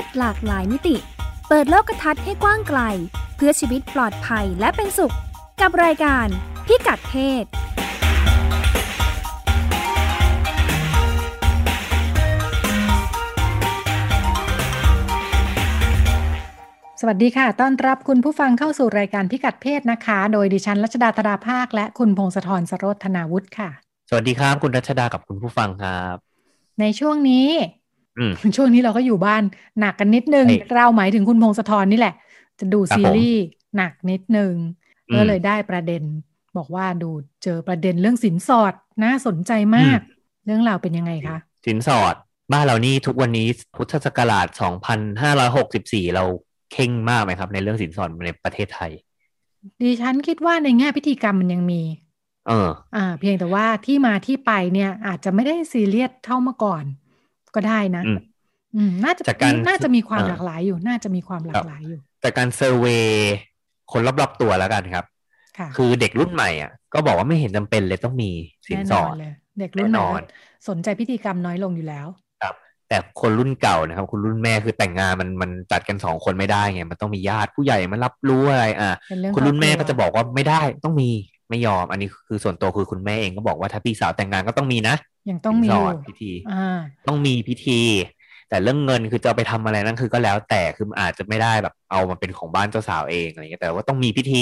ศหลากหลายมิติ เปิดโลกทัศน์ให้กว้างไกล เพื่อชีวิตปลอดภัยและเป็นสุข กับรายการพิกัดเพศสวัสดีค่ะ ต้อนรับคุณผู้ฟังเข้าสู่รายการพิกัดเพศนะคะ โดยดิฉันรัชดาธดาภาค และคุณพงศธรสโรธนาวุฒิค่ะ สวัสดีครับ คุณรัชดากับคุณผู้ฟังครับ ในช่วงนี้อืม ช่วงนี้เราก็อยู่บ้านหนักกันนิดนึงใช่เราหมายถึงคุณพงศธรนี่แหละ จะดูครับซีรีส์หนักนิดนึงอืมก็เลยได้ประเด็น บอกว่าดูเจอประเด็นเรื่องสินสอดน่าสนใจมาก เรื่องราวเป็นยังไงคะ สินสอด บ้านเรานี่ทุกวันนี้พุทธศักราช 2564 เราเข่งมากไหมครับ ในเรื่องสินสอดในประเทศไทย ดิฉันคิดว่าในแง่พิธีกรรมมันยังมีเอออ่า เพียงแต่ว่าที่มาที่ไปเนี่ยอาจจะไม่ได้ซีเรียสเท่าเมื่อก่อน ก็ได้นะอืมอืมน่าจะจากการน่าจะมีความอ่าหลากหลายอยู่ น่าจะมีความหลากหลายอยู่จากการเซอร์เวยคนรอบๆตัวแล้วกันครับค่ะคือเด็กรุ่นใหม่อะก็บอกว่าไม่เห็นจำเป็นเลยต้องมีสินแน่สนออนดเลยเด็กรุ่นใหม่แน่นอนสนใจพิธีกรรมน้อยลงอยู่แล้ว ครับ แต่คนรุ่นเก่านะครับ คุณรุ่นแม่คือแต่งงานมันมันจัดกันสองคนไม่ได้ไงมันต้องมีญาติผู้ใหญ่มารับรู้อะไร อะเป็นเรื่องคุณรุ่นแม่ครก็อบครัวจะบอกว่าไม่ได้ต้องมีไม่ยอม อันนี้คือส่วนตัวคือคุณแม่เองก็บอกว่าถ้าพี่สาวแต่งงานก็ต้องมีนะ ยังต้องมีสินอสอยู่ดพิธีอ่าต้องมีพิธี แต่เรื่องเงินคือจะเอาไปทำอะไรนั่นคือก็แล้วแต่คือมันอาจจะไม่ได้แบบเอามาเป็นของบ้านเจ้าสาวเองอะไรเงี้ยแต่ว่าต้องมีพิธี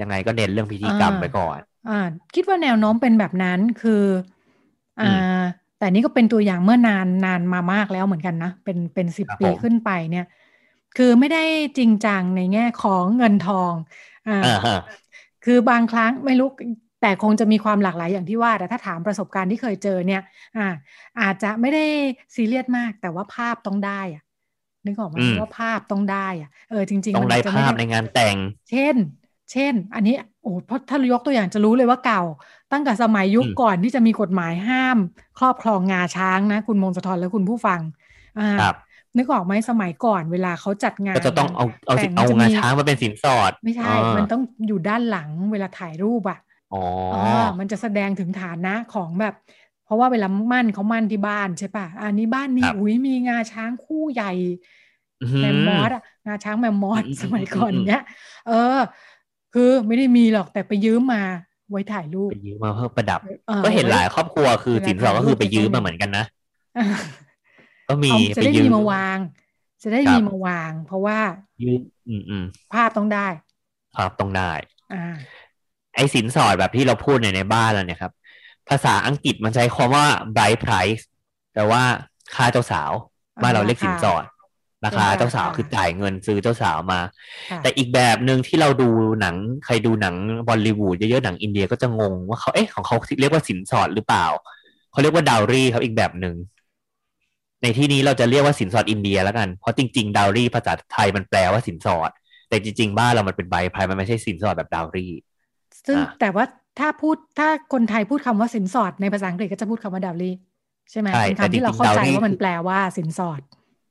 ยังไงก็เน้นเรื่องพิธีกรรมอ่าไปก่อน อ่า คิดว่าแนวโน้มเป็นแบบนั้นคืออือ่า แต่นี่ก็เป็นตัวอย่างเมื่อนานนานมามากแล้วเหมือนกันนะ เป็นเป็นสิบครับปีผมขึ้นไปเนี่ย คือไม่ได้จริงจังในแง่ของเงินทอง อ่าอ่าฮะคือบางครั้งไม่รู้ แต่คงจะมีความหลากหลายอย่างที่ว่า แต่ถ้าถามประสบการณ์ที่เคยเจอเนี่ยอ่าอาจจะไม่ได้ซีเรียสมาก แต่ว่าภาพต้องได้อะนึกออกไหมอืมว่าภาพต้องได้อะเออจริงๆต้องมันได้อาจจะไม่ภาพในงานแต่ง เช่น เช่น อันนี้โอ้เพราะถ้ายกตัวอย่างจะรู้เลยว่าเก่า ตั้งแต่สมัยยุคอืมก่อนที่จะมีกฎหมายห้าม ครอบครองงาช้างนะ คุณมงคลธรและคุณผู้ฟังอ่าครับนึกออกไหมสมัยก่อนเวลาเขาจัดงานก็จะต้องเอาเอาแต่สิงเอาจะงามีช้างมาเป็นสินสอด ไม่ใช่อ่ามันต้องอยู่ด้านหลังเวลาถ่ายรูปอะ อ๋ออ่ามันจะแสดงถึงฐานะของแบบ เพราะว่าเวลามั่นเขามั่นที่บ้านใช่ป่ะอันนี้บ้านนี้ครับอุ้ยมีงาช้างคู่ใหญ่อื้อหือแมมมอสอะงาช้างแมมมอสอืมสมัยก่อนอืมเนี้ย เออ คือไม่ได้มีหรอกแต่ไปยืมมาไว้ถ่ายรูปไปยืมมาเพิ่มประดับออก็เห็นหลายไว้ครอบครัวคือเวลาสินสอดก็คือไปถ่ายรูปยืมไปมาเหมือนกันนะอ่าก็มีเอาจะไปได้ยืมีมมาวาง จะได้ครับมีมาวาง เพราะว่ายืมอืมอืมภาพต้องได้ครับต้องได้ อ่า ไอ้สินสอดแบบที่เราพูดในในบ้านเราเนี่ยครับ ภาษาอังกฤษมันใช้คำว่า bride price แต่ว่าค่าเจ้าสาวอ่าบ้านเราเรียกราคาสินสอดราคาเป็นราคาเจ้าสาวคือจ่ายเงินซื้อเจ้าสาวมาค่ะแต่อีกแบบหนึ่งที่เราดูหนังใครดูหนังบอลลีวูดเยอะๆหนังอินเดียก็จะงงว่าเขาเอ๊ะของเขาเรียกว่าสินสอดหรือเปล่า เขาเรียกว่า dowry ครับอีกแบบหนึ่งในที่นี้เราจะเรียกว่าสินสอดอินเดียแล้วกันเพราะจริงๆ dowry ภาษาไทยมันแปลว่าสินสอด แต่จริงๆบ้านเรามันเป็นใบพายมันไม่ใช่สินสอดแบบ dowry ซึ่งอะแต่ว่าถ้าพูดถ้าคนไทยพูดคำว่าสินสอดในภาษาอังกฤษก็จะพูดคำว่า dowry ใช่ไหมใช่เป็นแต่คำที่เราจริงๆเข้าใจ dowry ว่ามันคือแปลว่าสินสอด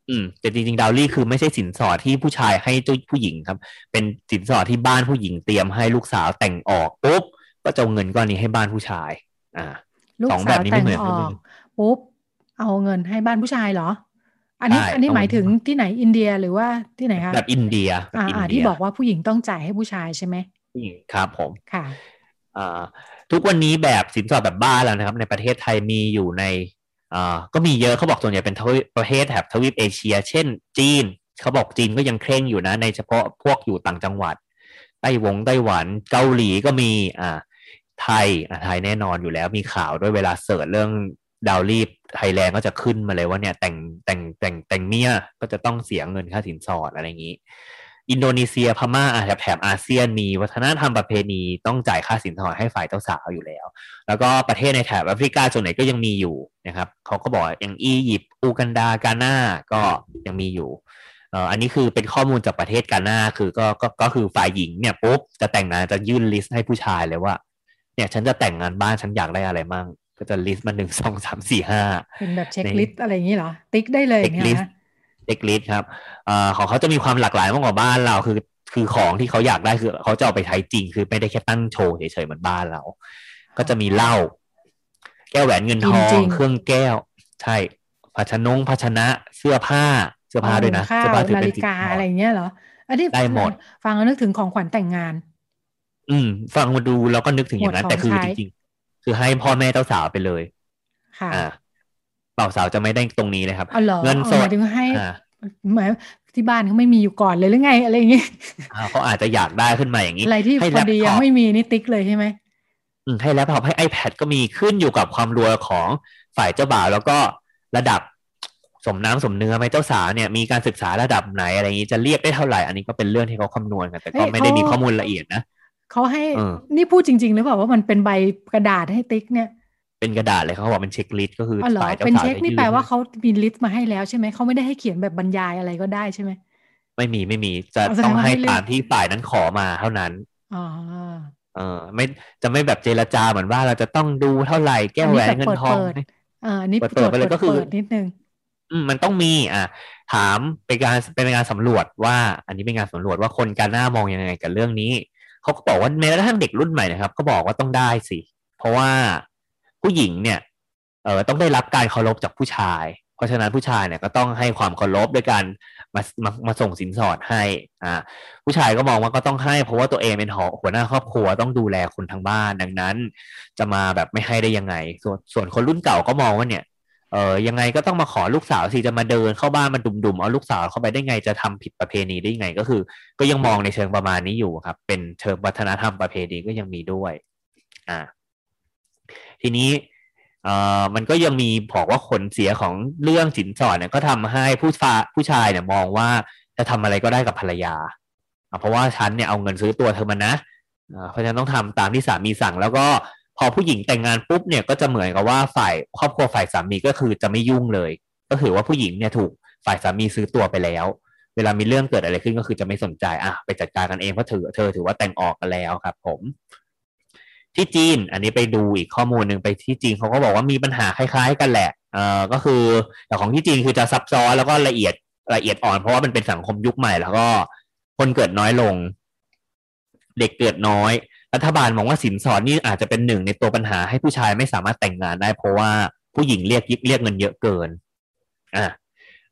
อืมแต่จริงๆ dowry คือไม่ใช่สินสอดที่ผู้ชายให้เจ้าผู้หญิงครับ เป็นสินสอดที่บ้านผู้หญิงเตรียมให้ลูกสาวแต่งออกปุ๊บก็จะเอาเงินก้อนนี้ให้บ้านผู้ชาย อ่าลูกสองแบสาบวนี้แต่ไม่งเหมือนอกันอกปุ๊บเอาเงินให้บ้านผู้ชายเหรอ อันนี้ใช่อันนี้เอาหมายถึงที่ไหนอินเดียหรือว่าที่ไหนคะแบบอินเดียแบบอ่าอินอ่าเดีที่ยบอกว่าผู้หญิงต้องจ่ายให้ผู้ชายใช่ไหม ผู้หญิงครับผมค่ะอ่าทุกวันนี้แบบสินสอดแบบบ้านแล้วนะครับ ในประเทศไทยมีอยู่ในอ่าก็มีเยอะเขาบอกส่วนใหญ่เป็นทวีปประเทศแถบทวีปเอเชีย เช่น จีนเขาบอกจีนก็ยังเคร่งอยู่นะ ในเฉพาะพวกอยู่ต่างจังหวัดไต้หวงไต้หวันเกาหลีก็มีอ่าไทยอ่าไทยแน่นอนอยู่แล้วมีข่าวด้วยเวลา search เรื่อง dowry Thailand ก็จะขึ้นมาเลยว่าเนี่ยแต่งแต่งแต่งแต่งเมียก็จะต้องเสียเงินค่าสินสอดอะไรอย่างนี้ อินโดนีเซียพม่าอะแถบแถบอาเซียนมีวัฒนธรรมประเพณีต้องจ่ายค่าสินสอดให้ฝ่ายเจ้าสาวอยู่แล้ว แล้วก็ประเทศในแถบแอฟริกาส่วนไหนก็ยังมีอยู่นะครับเขาก็บอกอย่างอียิปต์อูกันดากาน่าก็ยังมีอยู่เอ่ออันนี้คือเป็นข้อมูลจากประเทศกาน่าคือก็ก็ก็คือฝ่ายหญิงเนี่ยปุ๊บจะแต่งงานจะยื่น list ให้ผู้ชายเลยว่า เนี่ยฉันจะแต่งงานบ้านฉันอยากได้อะไรมั่งก็จะ list มาหนึ่งสองสามสี่ห้าเป็นแบบเช็คใน list อะไรอย่างนี้เหรอ ติ๊กได้เลยเช็คเนี่ยลิสต์นะ checklist ครับเอ่อของเขาจะมีความหลากหลายมากกว่าบ้านเราคือ คือของที่เขาอยากได้คือเขาจะเอาไปใช้จริง คือไม่ได้แค่ตั้งโชว์เฉยๆเหมือนบ้านเรา ก็จะมีเหล้าแก้วแหวนเงินทอจริงงๆเครื่องแก้ว ใช่ภาชนงภาชนะเสื้อผ้าเสื้อผ้าด้วยนะข้าเสื้อวผ้าถือนาเป็นฬิสินกาสออะไรดเงี้ยเหรออันนี้ได้หมดฟังแล้วนึกถึงของขวัญแต่งงาน อืม ฟังมาดูแล้วก็นึกถึงอย่างนั้นหมวดแต่คือของใช้จริงๆคือให้พ่อแม่เจ้าสาวไปเลย ค่ะ อ่าเป่าวสาวจะไม่ได้ตรงนี้เลยครับเอาเหรอเงินสเอาหดมายถึงให้อ่าหมายที่บ้านเขาไม่มีอยู่ก่อนเลยหรือไงอะไรอย่างเงี้ยอ่าเขาอาจจะอยากได้ขึ้นมาอย่างนี้อะไรที่ให้พอดีแล็ปท็ยัองปไม่มีนี่ติ๊กเลยใช่ไหมอืมให้แล็ปท็อปให้ iPad ก็มีขึ้นอยู่กับความรวยของฝ่ายเจ้าบ่าวแล้วก็ระดับสมน้ำสมเนื้อไหมเจ้าสาวเนี่ยมีการศึกษาระดับไหนอะไรอย่างนี้จะเรียกได้เท่าไหร่อันนี้ก็เป็นเรื่องที่เขาคำนวณกันแต่ก็ไม่ได้มีข้อมูลละเอียดนะเขาให้เออนี่พูดจริง ๆ หรือเปล่าว่ามันเป็นใบกระดาษให้ติ๊กเนี่ย เป็นกระดาษเลยเขาบอกเป็นเช็คลิสต์ก็คืออ๋อเหรอฝ่ายเจ้าเป็นสาวเช็คจะนี่ยื่แปลว่าเขามีลิสต์มาให้แล้วใช่ไหมเขาไม่ได้ให้เขียนแบบบรรยายอะไรก็ได้ใช่ไหมไม่มีไม่มีจะอ๋อแสดงต้องว่าให้ให้เลือกตามที่ฝ่ายนั้นขอมาเท่านั้นอ๋อเออไม่จะไม่แบบเจรจาเหมือนว่าเราจะต้องดูเท่าไหร่แก้วแหวนเงินทองเปิดๆเอออันนี้เปิดๆไปเลยก็คือเปิดๆนิดนึงอืมมันต้องมีอะถามเป็นการเป็นการสำรวจว่า อันนี้เป็นการสำรวจว่าคนการหน้ามองยังไงกับเรื่องนี้เขาก็บอกว่าแม้กระทั่งเด็กรุ่นใหม่นะครับ ก็บอกว่าต้องได้สิ เพราะว่า ผู้หญิงเนี่ยเออต้องได้รับการเคารพจากผู้ชาย เพราะฉะนั้นผู้ชายเนี่ยก็ต้องให้ความเคารพด้วยการมามามาส่งสินสอดให้อ่าผู้ชายก็มองว่าก็ต้องให้ เพราะว่าตัวเองเป็นหอหัวหน้าครอบครัวต้องดูแลคนทางบ้านดังนั้น จะมาแบบไม่ให้ได้ยังไง ส่วนส่วนคนรุ่นเก่าก็มองว่าเนี่ยเออยังไงก็ต้องมาขอลูกสาวสิจะมาเดินเข้าบ้านมาดุมๆเอาลูกสาวเข้าไปได้ไงจะทำผิดประเพณีได้ไงก็คือ ก็ยังมองในเชิงประมาณนี้อยู่ครับ เป็นเชิงวัฒนธรรมประเพณีก็ยังมีด้วย อ่า ทีนี้เอ่อมันก็ยังมีบอกว่าผลเสียของเรื่องสินสอดเนี่ยก็ทำให้ผู้ฟ้าผู้ชายเนี่ยมองว่าจะทำอะไรก็ได้กับภรรยา เพราะว่าฉันเนี่ยเอาเงินซื้อตัวเธอมานะเพราะฉะนั้นต้องทำตามที่สามีสั่ง แล้วก็พอผู้หญิงแต่งงานปุ๊บเนี่ยก็จะเหมือนกับว่าฝ่ายครอบครัวฝ่ายสามีก็คือจะไม่ยุ่งเลย ก็ถือว่าผู้หญิงเนี่ยถูกฝ่ายสามีซื้อตัวไปแล้ว เวลามีเรื่องเกิดอะไรขึ้นก็คือจะไม่สนใจอะไปจัดการกันเองเพราะถือเธอถือว่าแต่งออกกันแล้วครับ ผม ที่จีน อันนี้ไปดูอีกข้อมูลหนึ่งไปที่จีนเขาก็บอกว่ามีปัญหาคล้าย ๆ กันแหละเอ่อก็คือแต่ของที่จีนคือจะซับซ้อนแล้วก็ละเอียดละเอียดอ่อนเพราะว่ามันเป็นสังคมยุคใหม่ แล้วก็คนเกิดน้อยลง เด็กเกิดน้อย รัฐบาลมองว่าสินสอดนี่อาจจะเป็นหนึ่งในตัวปัญหาให้ผู้ชายไม่สามารถแต่งงานได้ เพราะว่าผู้หญิงเรียกยิบเรียกเงินเยอะเกินอะ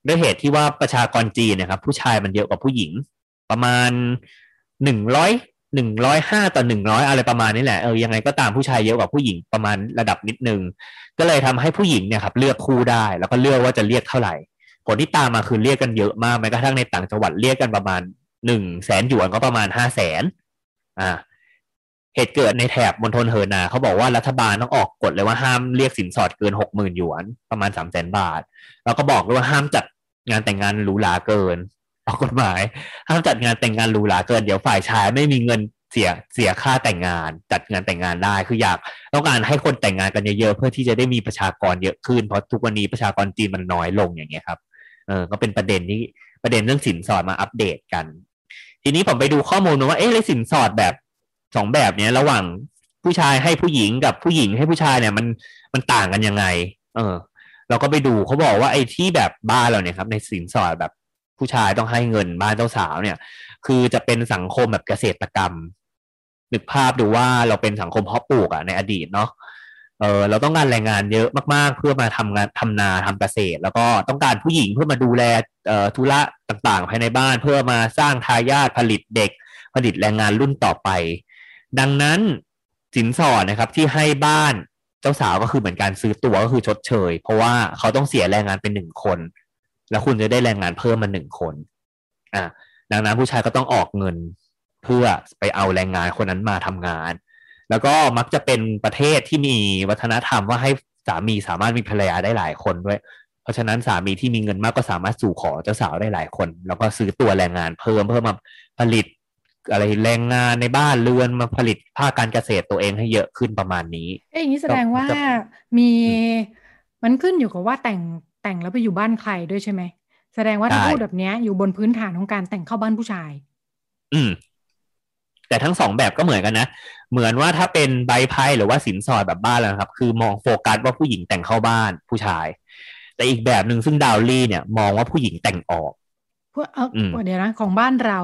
ด้วยเหตุที่ว่าประชากรจีนนะครับ ผู้ชายมันเยอะกว่าผู้หญิง ประมาณหนึ่งร้อย หนึ่งร้อยห้าต่อหนึ่งร้อยอะไรประมาณนี้แหละเออยังไงก็ตามผู้ชายเยอะกว่าผู้หญิงประมาณระดับนิดนึง ก็เลยทำให้ผู้หญิงเนี่ยครับเลือกคู่ได้ แล้วก็เลือกว่าจะเรียกเท่าไหร่ผลที่ตามมาคือเรียกกันเยอะมากแม้กระทั่งในต่างจังหวัดเรียกกันประมาณหนึ่งแสนหยวนก็ประมาณห้าแสนอ่าเหตุเกิดในแถบมณฑลเฮอนาเขาบอกว่ารัฐบาลต้องออกกฎเลยว่าห้ามเรียกสินสอดเกินหกหมื่นหยวนประมาณสามแสนบาท แล้วก็บอกด้วยว่าห้ามจัดงานแต่งงานหรูหราเกิน ออกกฎหมายห้ามจัดงานแต่งงานหรูหราเกินเดี๋ยวฝ่ายชายไม่มีเงินเสียเสียค่าแต่งงานจัดงานแต่งงานได้คืออยากต้องการให้คนแต่งงานกันเยอะๆเพื่อที่จะได้มีประชากรเยอะขึ้น เพราะทุกวันนี้ประชากรจีนมันน้อยลงอย่างเงี้ยครับเออก็เป็นประเด็นที่ประเด็นเรื่องสินสอดมาอัปเดตกัน ทีนี้ผมไปดูข้อมูลว่าเอ๊ะสินสอดแบบสองแบบเนี้ยระหว่างผู้ชายให้ผู้หญิงกับผู้หญิงให้ผู้ชายเนี่ยมันมันต่างกันยังไง เออ เราก็ไปดูเขาบอกว่าไอ้ที่แบบบ้านเราเนี่ยครับ ในสินสอดแบบ ผู้ชายต้องให้เงินบ้านเจ้าสาวเนี่ย คือจะเป็นสังคมแบบเกษตรกรรม นึกภาพดูว่าเราเป็นสังคมเพาะปลูกอะในอดีตเนาะเออเราต้องการแรงงานเยอะมาก ๆ เพื่อมาทำงานทำนาทำเกษตร แล้วก็ต้องการผู้หญิงเพื่อมาดูแลเอ่อธุระต่างๆ ภายในบ้านเพื่อมาสร้างทายาทผลิตเด็ก ผลิตแรงงานรุ่นต่อไป ดังนั้นสินสอดนะครับที่ให้บ้านเจ้าสาวก็คือเหมือนการซื้อตัวก็คือชดเชย เพราะว่าเขาต้องเสียแรงงานเป็นหนึ่งคน แล้วคุณจะได้แรงงานเพิ่มมาหนึ่งคน อะดังนั้นผู้ชายก็ต้องออกเงินเพื่อไปเอาแรงงานคนนั้นมาทำงาน แล้วก็มักจะเป็นประเทศที่มีวัฒนธรรมว่าให้สามีสามารถมีภรรยาได้หลายคนด้วย เพราะฉะนั้นสามีที่มีเงินมากก็สามารถสู่ขอเจ้าสาวได้หลายคน แล้วก็ซื้อตัวแรงงานเพิ่มเพื่อมาผลิตอะไรแรงงานในบ้านเรือนมาผลิตภาคการเกษตรตัวเองให้เยอะขึ้นประมาณนี้ เอ้ยอย่างนี้แสดงว่าจะมีมันขึ้นอยู่กับว่าแต่ง แต่งแล้วไปอยู่บ้านใครด้วยใช่ไหม แสดงว่าถ้าใช่พูดแบบเนี้ยอยู่บนพื้นฐานของการแต่งเข้าบ้านผู้ชาย อืม แต่ทั้งสองแบบก็เหมือนกันนะ เหมือนว่าถ้าเป็นใบไพ่หรือว่าสินสอดแบบบ้านแล้วนะครับ คือมองโฟกัสว่าผู้หญิงแต่งเข้าบ้านผู้ชาย แต่อีกแบบหนึ่งซึ่งดาวลี่เนี่ย มองว่าผู้หญิงแต่งออกพวกเอออืมเดี๋ยวนะของบ้านเรา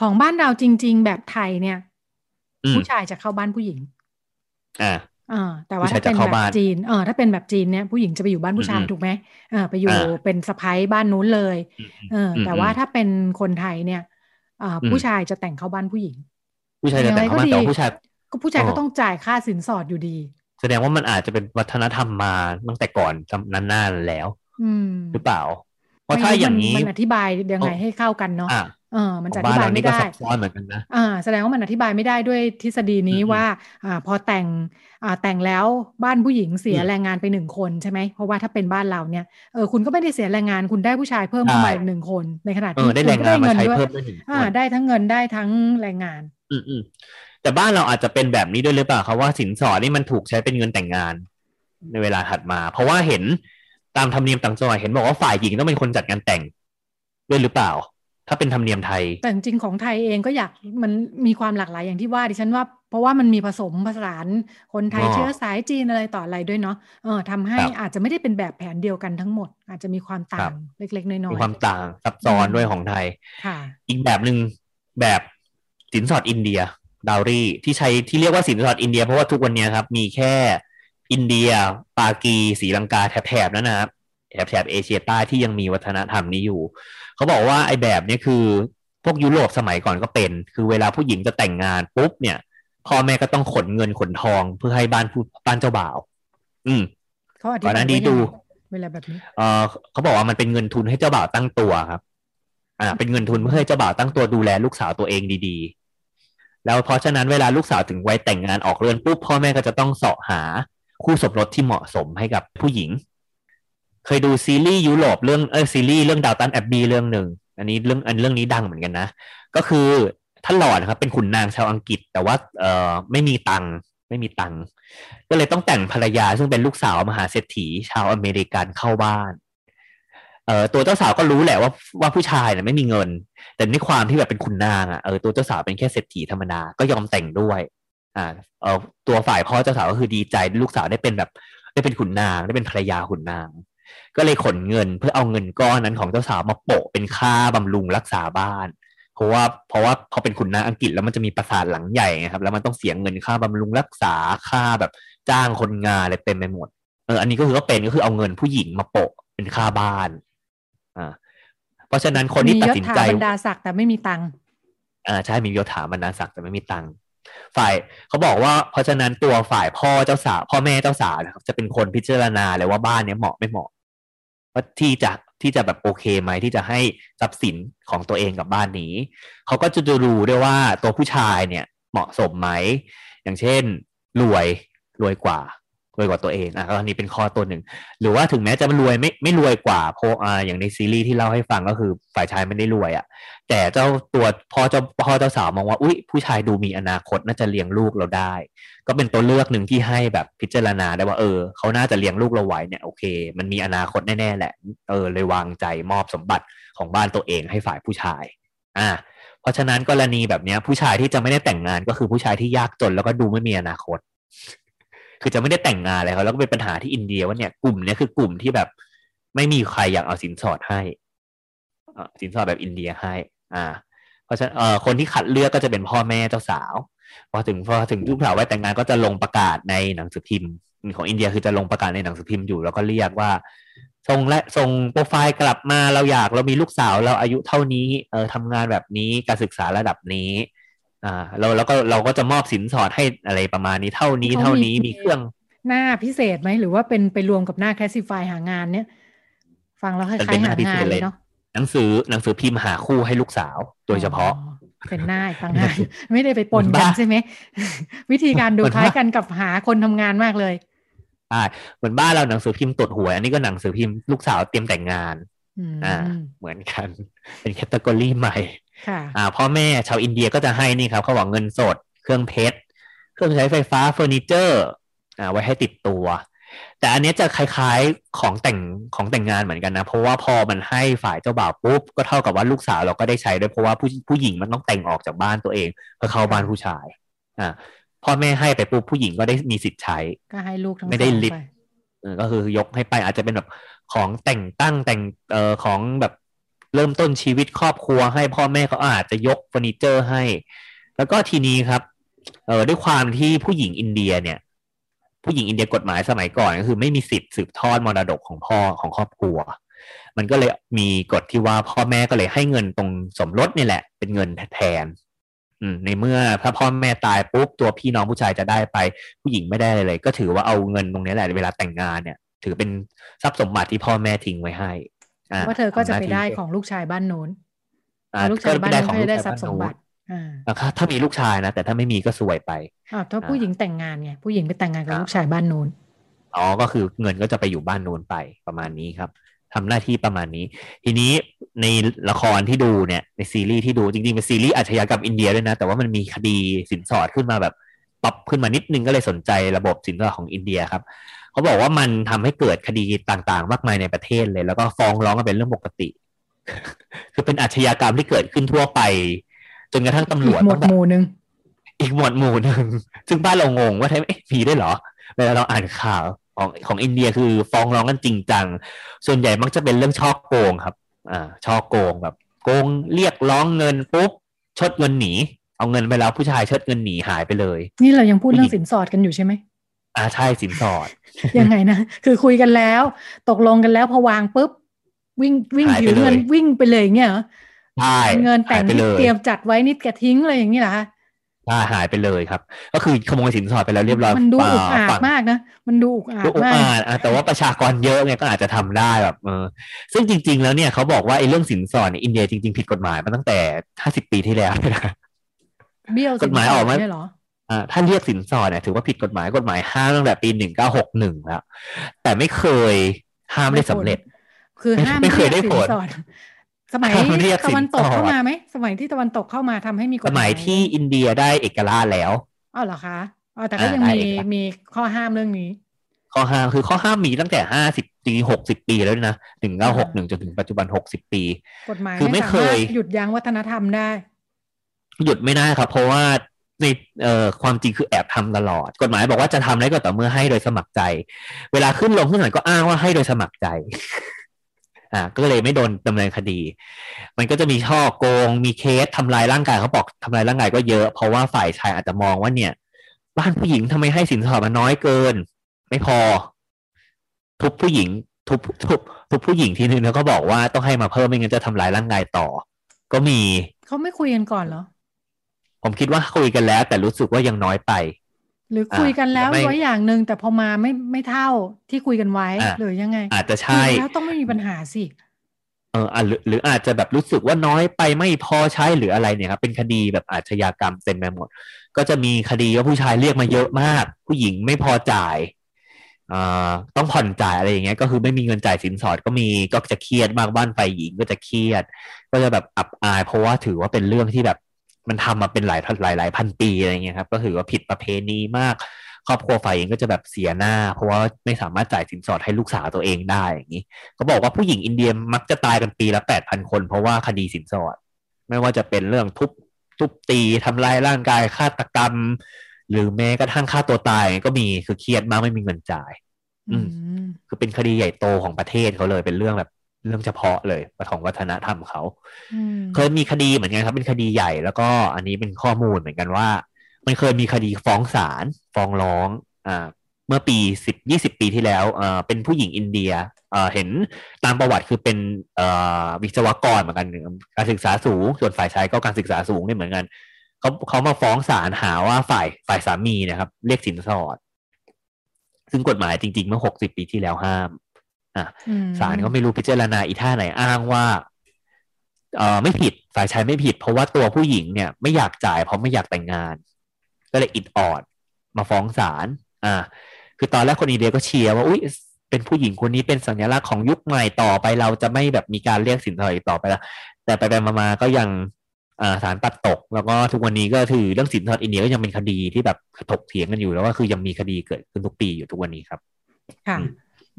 ของบ้านเราจริง ๆ แบบไทยเนี่ยอืมผู้ชายจะเข้าบ้านผู้หญิง อ่า อ่าแต่ว่าชายจะเป็นเข้าแบบบ้านจีนเออถ้าเป็นแบบจีนเนี่ยผู้หญิงจะไปอยู่บ้านผู้ชายอืมถูกไหมเออไปอยู่อ่าเป็นสะพ้ายบ้านนู้นเลยอืมเอออมแต่ว่าอืมถ้าเป็นคนไทยเนี่ยเอ่ออมผู้ชายจะแต่งเข้าบ้านผู้หญิง ผู้ชายจะแต่งเข้าบ้านยังไงก็แต่ดีว่าผู้ชายก็ผู้ชายอ๋อก็ต้องจ่ายค่าสินสอดอยู่ดี แสดงว่ามันอาจจะเป็นวัฒนธรรมมาตั้งแต่ก่อนนั้นนานๆแล้ว อืมหรือเปล่า เพราะถ้าอย่างนี้นี้มันอธิบายยังไงให้เข้ากันเนาะอะ เออมันขจะอองธิบ้านบายเราไม่นี่ก็ได้ซับซ้อนเหมือนกันนะอ่าแสดงว่ามันอธิบายไม่ได้ด้วยทฤษฎีนี้อืมว่าอ่าพอแต่งอ่าแต่งแล้วบ้านผู้หญิงเสียอืมแรงงานไปหนึ่งคนใช่ไหมเพราะว่าถ้าเป็นบ้านเราเนี่ยเออคุณก็ไม่ได้เสียแรงงานคุณได้ผู้ชายเพิ่มเข้ามาใช่อีกหนึ่งคนในขณะเอที่อได้คุณแรงก็งานมาเงิใช้ด้วยเพิ่มด้วยหนึ่งอ่าคนได้ทั้งเงินได้ทั้งแรงงาน อืมอืมแต่บ้านเราอาจจะเป็นแบบนี้ด้วยหรือเปล่าครับว่าสินสอดนี่มันถูกใช้เป็นเงินแต่งงาน ในเวลาถัดมา เพราะว่าเห็นตามธรรมเนียมต่างจังหวัดเห็นบอกว่าฝ่ายหญิงต้องเป็นคนจัดงานแต่งด้วยหรือเปล่า ถ้าเป็นธรรมเนียมไทย แต่จริงๆของไทยเองก็อยากมันมีความหลากหลายอย่างที่ว่าดิฉันว่า เพราะว่ามันมีผสมผสานคนไทยอ๋อเชื้อสายจีนอะไรต่ออะไรด้วยเนาะเออทำให้ครับอาจจะไม่ได้เป็นแบบแผนเดียวกันทั้งหมด อาจจะมีความครัต่าบงเล็กๆน้อยมีความต่างซับซ้อนด้วยของไทยๆค่ะ อีกแบบหนึ่งแบบสินสอดอินเดียดาวรี่ที่ใช้ที่เรียกว่าสินสอดอินเดีย เพราะว่าทุกวันเนี้ยครับ มีแค่อินเดีย ปากีศรีลังกาแถบๆนั้นนะครับแถบแถบเอเชียใต้ที่ยังมีวัฒนธรรมนี้อยู่ เขาบอกว่าไอ้แบบเนี้ยคือพวกยุโรปสมัยก่อนก็เป็น คือเวลาผู้หญิงจะแต่งงานปุ๊บเนี่ยพ่อแม่ก็ต้องขนเงินขนทองเพื่อให้บ้านผู้บ้านเจ้าบ่าว อืมเขาอธิก่อนบาหยน้านี้ไว้ยังดูไงเวลาแบบนี้เออเขาบอกว่ามันเป็นเงินทุนให้เจ้าบ่าวตั้งตัวครับ อ่า เป็นเงินทุนเพื่อให้เจ้าบ่าวตั้งตัวดูแลลูกสาวตัวเองดีๆ แล้วเพราะฉะนั้นเวลาลูกสาวถึงวัยแต่งงานออกเรือนปุ๊บพ่อแม่ก็จะต้องเสาะหาคู่สมรสที่เหมาะสมให้กับผู้หญิง เคยดูซีรีส์ยุโรปเรื่องเออซีรีส์เรื่องดาวตันแอบบีเรื่องหนึ่งอันนี้เรื่องอันเรื่องนี้ดังเหมือนกันนะ ก็คือท่านหลอดครับเป็นขุนนางชาวอังกฤษ แต่ว่าเออไม่มีตังค์ไม่มีตังค์ก็เลยต้องแต่งภรรยาซึ่งเป็นลูกสาวมหาเศรษฐีชาวอเมริกันเข้าบ้านเอ่อตัวเจ้าสาวก็รู้แหละว่าว่าผู้ชายเนี่ยไม่มีเงิน แต่ในความที่แบบเป็นขุนนางอะเออตัวเจ้าสาวเป็นแค่เศรษฐีธรรมดาก็ยอมแต่งด้วยอ่าเออตัวฝ่ายพ่อเจ้าสาวก็คือดีใจลูกสาวได้เป็นแบบได้เป็นขุนนางได้เป็นภรรยาขุนนาง ก็เลยขนเงินเพื่อเอาเงินก้อนนั้นของเจ้าสาวมาโปะเป็นค่าบำรุงรักษาบ้าน เพราะว่าเพราะว่าพอเป็นขุนนางอังกฤษแล้วมันจะมีปราสาทหลังใหญ่ไงครับ แล้วมันต้องเสียเงินค่าบำรุงรักษาค่าแบบจ้างคนงานอะไรเต็มไปหมดเอออันนี้ก็คือก็เป็นก็คือเอาเงินผู้หญิงมาโปะเป็นค่าบ้านอ่าเพราะฉะนั้นคนที่มีตัดยศสินถาใจบรรดาศักดิ์แต่ไม่มีตังค์อ่าใช่มียศถาบรรดาศักดิ์แต่ไม่มีตังค์ฝ่ายเขาบอกว่าเพราะฉะนั้นตัวฝ่ายพ่อเจ้าสาวพ่อแม่เจ้าสาวนะครับจะเป็นคนพิจารณาเลยว่าบ้านเนี้ยเหมาะไม่เหมาะ ว่าที่จะที่จะแบบโอเคไหมที่จะให้ทรัพย์สินของตัวเองกับบ้านนี้ เขาก็จะดูด้วยว่าตัวผู้ชายเนี่ยเหมาะสมไหมอย่างเช่นรวยรวยกว่า รวยกว่าตัวเองอะก็อันนี้เป็นข้อตัวหนึ่ง หรือว่าถึงแม้จะรวยไม่ไม่รวยกว่าเพราะอ่าอย่างในซีรีส์ที่เล่าให้ฟังก็คือฝ่ายชายไม่ได้รวยอะ แต่เจ้าตัวพ่อเจ้าพ่อเจ้าสาวมองว่า อุ้ยผู้ชายดูมีอนาคตน่าจะเลี้ยงลูกเราได้ ก็เป็นตัวเลือกหนึ่งที่ให้แบบพิจารณาได้ว่าเออเขาน่าจะเลี้ยงลูกเราไว้เนี่ยโอเค มันมีอนาคตแน่ๆแหละ เออเลยวางใจมอบสมบัติของบ้านตัวเองให้ฝ่ายผู้ชาย อ่า เพราะฉะนั้นกรณีแบบเนี้ยผู้ชายที่จะไม่ได้แต่งงานก็คือผู้ชายที่ยากจนแล้วก็ดูไม่มีอนาคต คือจะไม่ได้แต่งงานอะไรเขาแล้วก็เป็นปัญหาที่อินเดียว่าเนี่ยกลุ่มเนี้ยคือกลุ่มที่แบบ ไม่มีใครอยากเอาสินสอดให้สินสอดแบบอินเดียให้ อ่า เพราะฉะนั้นเอ่อคนที่คัดเลือกก็จะเป็นพ่อแม่เจ้าสาวพอถึงพอถึงลูกสาววัยแต่งงานก็จะลงประกาศในหนังสือพิมพ์ ของอินเดียคือจะลงประกาศในหนังสือพิมพ์อยู่ แล้วก็เรียกว่าส่งและส่งโปรไฟล์กลับมาเราอยากเรามีลูกสาวเราอายุเท่านี้ เออทำงานแบบนี้การศึกษาระดับนี้ อ่าเราแล้วก็เราก็จะมอบสินสอดให้อะไรประมาณนี้เท่านี้เท่านี้มีเครื่องหน้าพิเศษไหมหรือว่าเป็นไปรวมกับหน้าแคสซิฟายหางานเนี่ย ฟังแล้วคมันล้าเป็ยนๆหหาน้าพิงาเศนษเลเลยยเนาะหนังสือหนังสือพิมพ์หาคู่ให้ลูกสาวโดยเฉพาะอ๋อเป็นหน้าอีกต่างหากไม่ได้ไปปนเหมือนกันบ้าใช่ไหม วิธีการดูเหมือนคล้ายบ้ากันกับหาคนทำงานมากเลยใช่เหมือนบ้านเราหนังสือพิมพ์ตรวจหวยอันนี้ก็หนังสือพิมพ์ลูกสาวเตรียมแต่งงานอืมอ่า เหมือนกัน เป็น category ใหม่ค่ะ อ่าพ่อแม่ชาวอินเดียก็จะให้นี่ครับเขาบอกเงินสด เครื่องเพชรเครื่องใช้ไฟฟ้าเฟอร์นิเจอร์อ่าไว้ให้ติดตัว แต่อันเนี้ยจะคล้ายๆของแต่งของแต่งงานเหมือนกันนะ เพราะว่าพอมันให้ฝ่ายเจ้าบ่าวปุ๊บก็เท่ากับว่าลูกสาวเราก็ได้ใช้ด้วยเพราะว่าผู้ผู้หญิงมันต้องแต่งออกจากบ้านตัวเองเพื่อเข้าบ้านผู้ชายอ่าพ่อแม่ให้ไปปุ๊บผู้หญิงก็ได้มีสิทธิ์ใช้ก็ให้ลูกทั้งไม่ได้สองลิดไปเออก็คือยกให้ไปอาจจะเป็นแบบของแต่งตั้งแต่งเอ่อของแบบ เริ่มต้นชีวิตครอบครัวให้พ่อแม่เขาอาจจะยกเฟอร์นิเจอร์ให้ แล้วก็ทีนี้ครับเออด้วยความที่ผู้หญิงอินเดียเนี่ย ผู้หญิงอินเดียกฎหมายสมัยก่อนก็คือไม่มีสิทธิ์สืบทอดมรดกของพ่อของครอบครัว มันก็เลยมีกฎที่ว่าพ่อแม่ก็เลยให้เงินตรงสมรสนี่แหละ เป็นเงินแทนอืมในเมื่อถ้าพ่อแม่ตายปุ๊บตัวพี่น้องผู้ชายจะได้ไป ผู้หญิงไม่ได้เลย ก็ถือว่าเอาเงินตรงนี้แหละเวลาแต่งงานเนี่ย ถือเป็นทรัพย์สมบัติที่พ่อแม่ทิ้งไว้ให้ ว่าเธอก็จะไปทำหน้าที่ได้ของลูกชายบ้านโน้นอ่าลูกชายบ้านได้โน้นของก็ลูจะกได้ชายทรัพย์สมบัติอ่านะครับถ้ามีลูกชายนะแต่ถ้าไม่มีก็ซวยไปอ้าวถ้าผู้อ่าหญิงแต่งงานไงผู้หญิงไปแต่งงานกับอ่าลูกชายบ้านโน้นอ๋อก็คือเงินก็จะไปอยู่บ้านโน้นไปประมาณนี้ครับทำหน้าที่ประมาณนี้ ทีนี้ในละครที่ดูเนี่ยในซีรีส์ที่ดูจริงๆเป็นซีรีส์อาชญากรรมอินเดียด้วยนะ แต่ว่ามันมีคดีสินสอดขึ้นมาแบบปรับขึ้นมานิดนึงก็เลยสนใจระบบสินสอดของอินเดียครับ เขาบอกว่ามันทำให้เกิดคดีต่างๆ มากมายในประเทศเลย แล้วก็ฟ้องร้องกันเป็นเรื่องปกติ คือเป็นอาชญากรรมที่เกิดขึ้นทั่วไป จนกระทั่งตำรอีวจกหมวต้อดงแบบหมู่หนึ่งอีกหมวดหมู่หนึ่งซึ่งบ้านเรางงว่าแท้เอ๊ะมีได้วยเหรอเวลาเราอ่านข่าวของของอินเดียคือฟ้องร้องกันจริงจัง ส่วนใหญ่มักจะเป็นเรื่องช่อโกงครับ อ่า ช่อโกงแบบ โกงเรียกร้องเงินปุ๊บชดเงินหนี เอาเงินไปแล้วผู้ชายชดเงินหนีหายไปเลย นี่เรายังพูดเรื่องผู้หญิงสินสอดกันอยู่ใช่ไหม อ่าใช่สินสอด ยังไงนะ คือคุยกันแล้ว ตกลงกันแล้วพอวางปุ๊บ วิ่งวิ่งหายไปถือเงินเลยวิ่งไปเลยอย่างเงี้ยเหรอใช่เงินแต่หางยไปที่เลยเตรียมจัดไว้นี่แกทิ้งเลยอย่างนี้เหรอคะใช่หายไปเลยครับ ก็คือขโมยสินสอดไปแล้วเรียบร้อยมันดูอุกอาจฝั่งมากนะ มันดูอุกอาดูจอุกมากอาจอะแต่ว่าประชากรเยอะไงก็อาจจะทำได้แบบเออซึ่งจริง ๆ แล้วเนี่ยเขาบอกว่าไอ้เรื่องสินสอดในอินเดียจริง ๆ ผิดกฎหมายมาตั้งแต่ห้าสิบปีที่แล้วนะเบี้ยวกฎหมายออกมา เนี่ยเหรออ่าถ้าเรียกสินสอดเนี่ยถือว่าผิดกฎหมายกฎหมายห้ามตั้งแต่ปีหนึ่งเก้าหกหนึ่งแล้ว แต่ไม่เคยห้ามได้สำเร็จ คือไม่ห้ามไม่เคยได้รีกผลสินสอดสมัยห้ามเรียกสินสอดตะวันตกเข้ามาไหมสมัยที่ตะวันตกเข้ามาทำให้มีกฎสมัยที่อินเดียได้เอกราชแล้วอ้าวเหรอคะอ๋อแต่ก็อ่ายังได้มีเอกราชมีข้อห้ามเรื่องนี้ ข้อห้ามคือข้อห้ามมีตั้งแต่ห้าสิบปีหกสิบปีแล้วด้วยนะถึงเก้าหกหนึ่งจนถึงปัจจุบันหกสิบปี กฎหมายคือไม่สาเคมารถยหยุดยั้งวัฒนธรรมได้ หยุดไม่ได้ครับ เพราะว่า ในเอ่อความจริงคือแอบทำตลอด กฎหมายบอกว่าจะทำได้ก็ต่อเมื่อให้โดยสมัครใจ เวลาขึ้นลงขึ้นศาลก็อ้างว่าให้โดยสมัครใจอ่าก็เลยไม่โดนดำเนินคดี มันก็จะมีช่อโกง มีเคสทำลายร่างกายเขาบอกทำลายร่างกายก็เยอะ เพราะว่าฝ่ายชายอาจจะมองว่าเนี่ย บ้านผู้หญิงทำไมให้สินสอดมันน้อยเกิน ไม่พอ ทุบผู้หญิง ทุบทุบทุบผู้หญิงทีนึงแล้วก็บอกว่าต้องให้มาเพิ่มไม่งั้นจะทำลายร่างกายต่อ ก็มีเขาไม่คุยกันก่อนเหรอ ผมคิดว่าคุยกันแล้ว แต่รู้สึกว่ายังน้อยไป หรือคุยกันแล้วไม่ไว้อย่างหนึ่งแต่พอมาไม่ไม่เท่าที่คุยกันไว้อะหรือยังไง อาจจะใช่คุยแล้วต้องไม่มีปัญหาสิเอออะหรือหรืออาจจะแบบรู้สึกว่าน้อยไปไม่พอใช้หรืออะไรเนี่ยครับเป็นคดีแบบอาชญากรรมเต็มไปหมด ก็จะมีคดีว่าผู้ชายเรียกมาเยอะมาก ผู้หญิงไม่พอจ่ายอ่าต้องผ่อนจ่ายอะไรอย่างเงี้ยก็คือไม่มีเงินจ่ายสินสอดก็มีก็จะเครียดมากบ้านฝ่ายหญิงก็จะเครียด ก็จะแบบอับอาย เพราะว่าถือว่าเป็นเรื่องที่แบบ มันทำมาเป็นหลายหลายหลายพันปีอะไรเงี้ยครับ ก็ถือว่าผิดประเพณีมาก ครอบครัวฝ่ายหญิงก็จะแบบเสียหน้า เพราะว่าไม่สามารถจ่ายสินสอดให้ลูกสาวตัวเองได้อย่างนี้เขาบอกว่าผู้หญิงอินเดียมักจะตายกันปีละแปดพันคน เพราะว่าคดีสินสอด ไม่ว่าจะเป็นเรื่องทุบทุบตีทำลายร่างกายฆาตกรรม หรือแม้กระทั่งฆ่าตัวตายก็มีคือเครียดมากไม่มีเงินจ่าย อืมอืมคือเป็นคดีใหญ่โตของประเทศเขาเลยเป็นเรื่องแบบ เรื่องเฉพาะเลยของวัฒนธรรมเขาอืมเคยมีคดีเหมือนกันครับ เป็นคดีใหญ่แล้วก็อันนี้เป็นข้อมูลเหมือนกันว่า มันเคยมีคดีฟ้องศาลฟ้องร้องอ่าเมื่อปีสิบยี่สิบปีที่แล้วอ่าเป็นผู้หญิงอินเดียอ่าเห็นตามประวัติคือเป็นอ่าวิศวกรเหมือนกันการศึกษาสูง ส่วนฝ่ายชายก็การศึกษาสูงเนี่ยเหมือนกันเขาเขามาฟ้องศาลหาว่าฝ่ายฝ่ายสามีนะครับ เรียกสินสอด ซึ่งกฎหมายจริงๆ เมื่อหกสิบปีที่แล้วห้าม อะอืมศาลก็ไม่รู้พิจารณาอีท่าไหนอ้างว่าเออไม่ผิดฝ่ายชายไม่ผิด เพราะว่าตัวผู้หญิงเนี่ยไม่อยากจ่ายเพราะไม่อยากแต่งงาน ก็เลยอิดออดมาฟ้องศาลอ่า คือตอนแรกคนอินเดียก็เชียร์ว่าอุ้ยเป็นผู้หญิงคนนี้เป็นสัญลักษณ์ของยุคใหม่ต่อไปเราจะไม่แบบมีการเรียกสินสอดอีกต่อไปแล้ว แต่ไปไปมาๆก็ยังอ่าศาลตัดตก แล้วก็ทุกวันนี้ก็ถือเรื่องสินสอดอินเดียก็ยังเป็นคดีที่แบบถกเถียงกันอยู่แล้วว่าคือยังมีคดีเกิดขึ้นทุกปีอยู่ทุกวันนี้ครับ ค่ะ อืม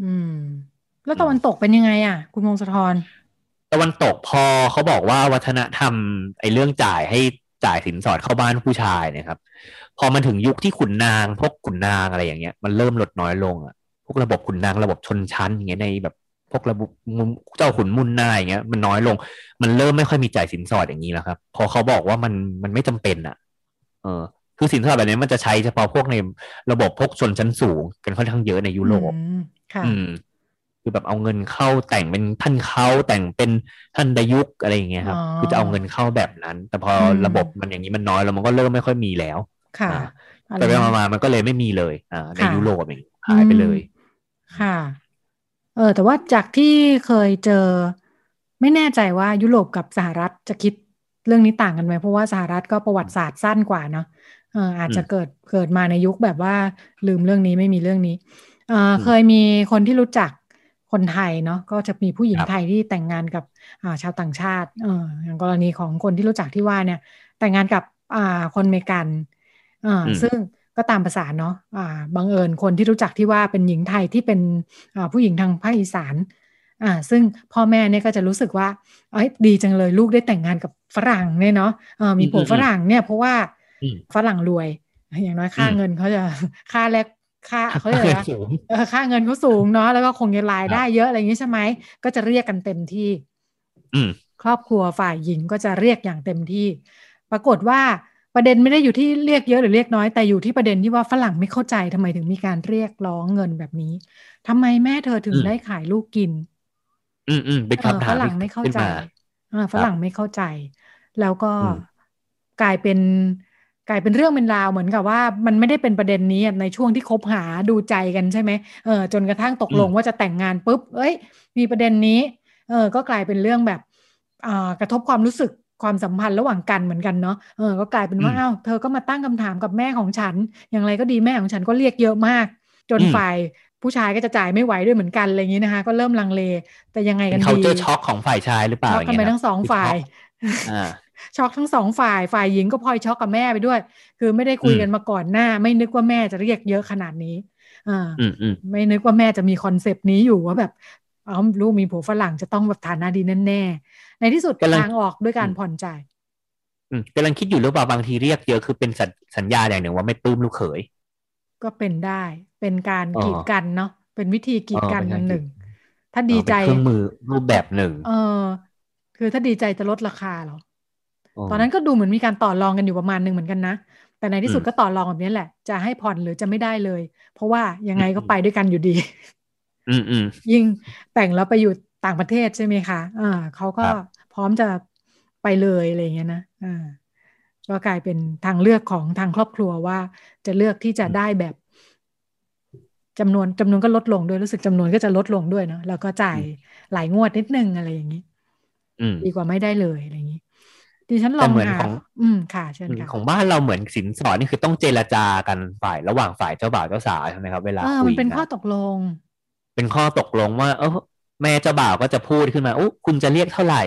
อืม แล้วตะวันตกเป็นยังไงอะ คุณวงศธรตะวันตกพอเขาบอกว่าวัฒนธรรมไอ้เรื่องจ่ายให้จ่ายสินสอดเข้าบ้านผู้ชายเนะครับ พอมันถึงยุคที่ขุนนางพวกขุนนางอะไรอย่างเงี้ยมันเริ่มลดน้อยลงอะพวกระบบขุนนางระบบชนชั้นอย่างเงี้ยในแบบพวกระบบมุมเจ้าขุนมุนนายอย่างเงี้ยมันน้อยลง มันเริ่มไม่ค่อยมีจ่ายสินสอดอย่างนี้แล้วครับ พอเขาบอกว่ามันมันไม่จำเป็นอะ เออ คือสินสอดแบบนี้มันจะใช้เฉพาะพวกในระบบพวกชนชั้นสูง กันค่อนข้างเยอะในยุโรปอืมค่ะอืม คือแบบเอาเงินเข้าแต่งเป็นท่านเข้าแต่งเป็นท่านดายุกอะไรอย่างเงี้ยครับอ๋อคือจะเอาเงินเข้าแบบนั้น แต่พออมระบบมันอย่างนี้มันน้อยแล้วมันก็เริ่มไม่ค่อยมีแล้วค่ะอ่าอะไรแต่ไปมาๆมันก็เลยไม่มีเลยอ่าในค่ะยุโรปอย่างงี้หายไปเลย ค่ะ เออแต่ว่าจากที่เคยเจอ ไม่แน่ใจว่ายุโรปกับสหรัฐจะคิดเรื่องนี้ต่างกันไหมเพราะว่าสหรัฐก็ประวัติศาสตร์สั้นกว่าเนาะเอออาจจะอืมเกิดเกิดมาในยุคแบบว่าลืมเรื่องนี้ไม่มีเรื่องนี้เออมเคยมีคนที่รู้จัก คนไทยเนาะก็จะมีผู้หญิงครับไทยที่แต่งงานกับอ่าชาวต่างชาติเอออย่างกรณีของคนที่รู้จักที่ว่าเนี่ย แต่งงานกับอ่าคนอเมริกันอ่าอืมซึ่งก็ตามภาษาเนาะอ่าบังเอิญคนที่รู้จักที่ว่าเป็นหญิงไทยที่เป็นอ่าผู้หญิงทางภาคอีสานอ่าซึ่งพ่อแม่เนี่ยก็จะรู้สึกว่าเอ้ยดีจังเลยลูกได้แต่งงานกับฝรั่งเนี่ยเนาะเออมีผัวฝรั่งเนี่ยเพราะว่าอืมฝรั่งรวย อย่างน้อยค่าอืมเงินเขาจะค่าแลก ค่าเขาเรียกอะไรวะสูงเออค่าเงินเขาสูงเนาะแล้วก็คงจะรายได้เยอะอะไรอย่างนี้ใช่ไหมก็จะเรียกกันเต็มที่ อืมครอบครัวฝ่ายหญิงก็จะเรียกอย่างเต็มที่ ปรากฏว่าประเด็นไม่ได้อยู่ที่เรียกเยอะหรือเรียกน้อย แต่อยู่ที่ประเด็นที่ว่าฝรั่งไม่เข้าใจทำไมถึงมีการเรียกร้องเงินแบบนี้ทำไมแม่เธอถึงอืมได้ขายลูกกิน อืมอืมเป็นเออคำถาฝมรั่งที่ไม่เข้าขึ้นใจมาอ่าฝรั่งไม่เข้าใจ แล้วก็อืมกลายเป็น กลายเป็นเรื่องเป็นราวเหมือนกับว่า มันไม่ได้เป็นประเด็นนี้ในช่วงที่คบหาดูใจกันใช่ไหมเออจนกระทั่งตกลงว่าจะแต่งงานปุ๊บ เอ้ย มีประเด็นนี้ เออก็กลายเป็นเรื่องแบบอ่ากระทบความรู้สึกความสัมพันธ์ระหว่างกันเหมือนกันเนาะ เออ ก็กลายเป็นว่าอืมอ้าว เธอก็มาตั้งคำถามกับแม่ของฉัน อย่างไรก็ดีแม่ของฉันก็เรียกเยอะมาก จนอืมฝ่ายผู้ชายก็จะจ่ายไม่ไหวด้วยเหมือนกันอะไรอย่างนี้นะคะ ก็เริ่มลังเล แต่ยังไงเป็กันนดี culture shock ของฝ่ายชายหรือเปล่าช็อกกันไปย่าเยทั้งสองคือฝ่าย ช็อกอ่าช็อกทั้งสองฝ่ายฝ่ายหญิงก็พลอยช็อกกับแม่ไปด้วย คือไม่ได้คุยอืมกันมาก่อนหน้า ไม่นึกว่าแม่จะเรียกเยอะขนาดนี้อ่าอืมอืมไม่นึกว่าแม่จะมีคอนเซปต์นี้อยู่ว่าแบบอ๋อลูกมีผัวฝรั่งจะต้องแบบฐานะดีแน่ๆในที่สุดกำลังทางออกด้วยการอืมผ่อนจ่ายอืมกำลังคิดอยู่หรือเปล่าบางทีเรียกเยอะคือเป็นสัญสัญญาอย่างหนึ่งว่าไม่ปลื้มลูกเขย ก็เป็นได้เป็นการอ๋อกีดกันเนาะเป็นวิธีกีดกันอ๋อเป็นอัการนหนึ่งกีดถ้าดีใจเออเป็นเครื่องมือรูปแบบหนึ่ง เออ คือถ้าดีใจจะลดราคาเหรออ ตอนนั้นก็ดูเหมือนมีการต่อรองกันอยู่ประมาณหนึ่งเหมือนกันนะ แต่ในที่สุดอืมก็ต่อรองแบบนี้แหละ จะให้ผ่อนหรือจะไม่ได้เลย เพราะว่ายังไงก็อืมไปด้วยกันอยู่ดีอืมอืมยิ่งแต่งแล้วไปอยู่ต่างประเทศใช่ไหมคะอ่าเขาก็ครับพร้อมจะไปเลยอะไรอย่างเงี้ยนะอ่าก็กลายเป็นทางเลือกของทางครอบครัวว่า จะเลือกที่จะได้แบบจำนวนจำนวนก็ลดลงด้วยรู้สึกจำนวนก็จะลดลงด้วยเนาะแล้วก็จ่ายหลายงวดนิดนึงอะไรอย่างนี้อืมดีกว่าไม่ได้เลยอะไรอย่างนี้ ดิฉันลแต่องเหมือนหาของอืมค่ะเชิญค่ะของบ้านเราเหมือนสินสอดนี่คือต้องเจรจากันฝ่ายระหว่างฝ่ายเจ้าบ่าวเจ้าสาวใช่ไหมครับเวลาเออคุมัยนเป็นกัข้อตกลง เป็นข้อตกลงว่า เออแม่เจ้าบ่าวก็จะพูดขึ้นมาโอ้คุณจะเรียกเท่าไหร่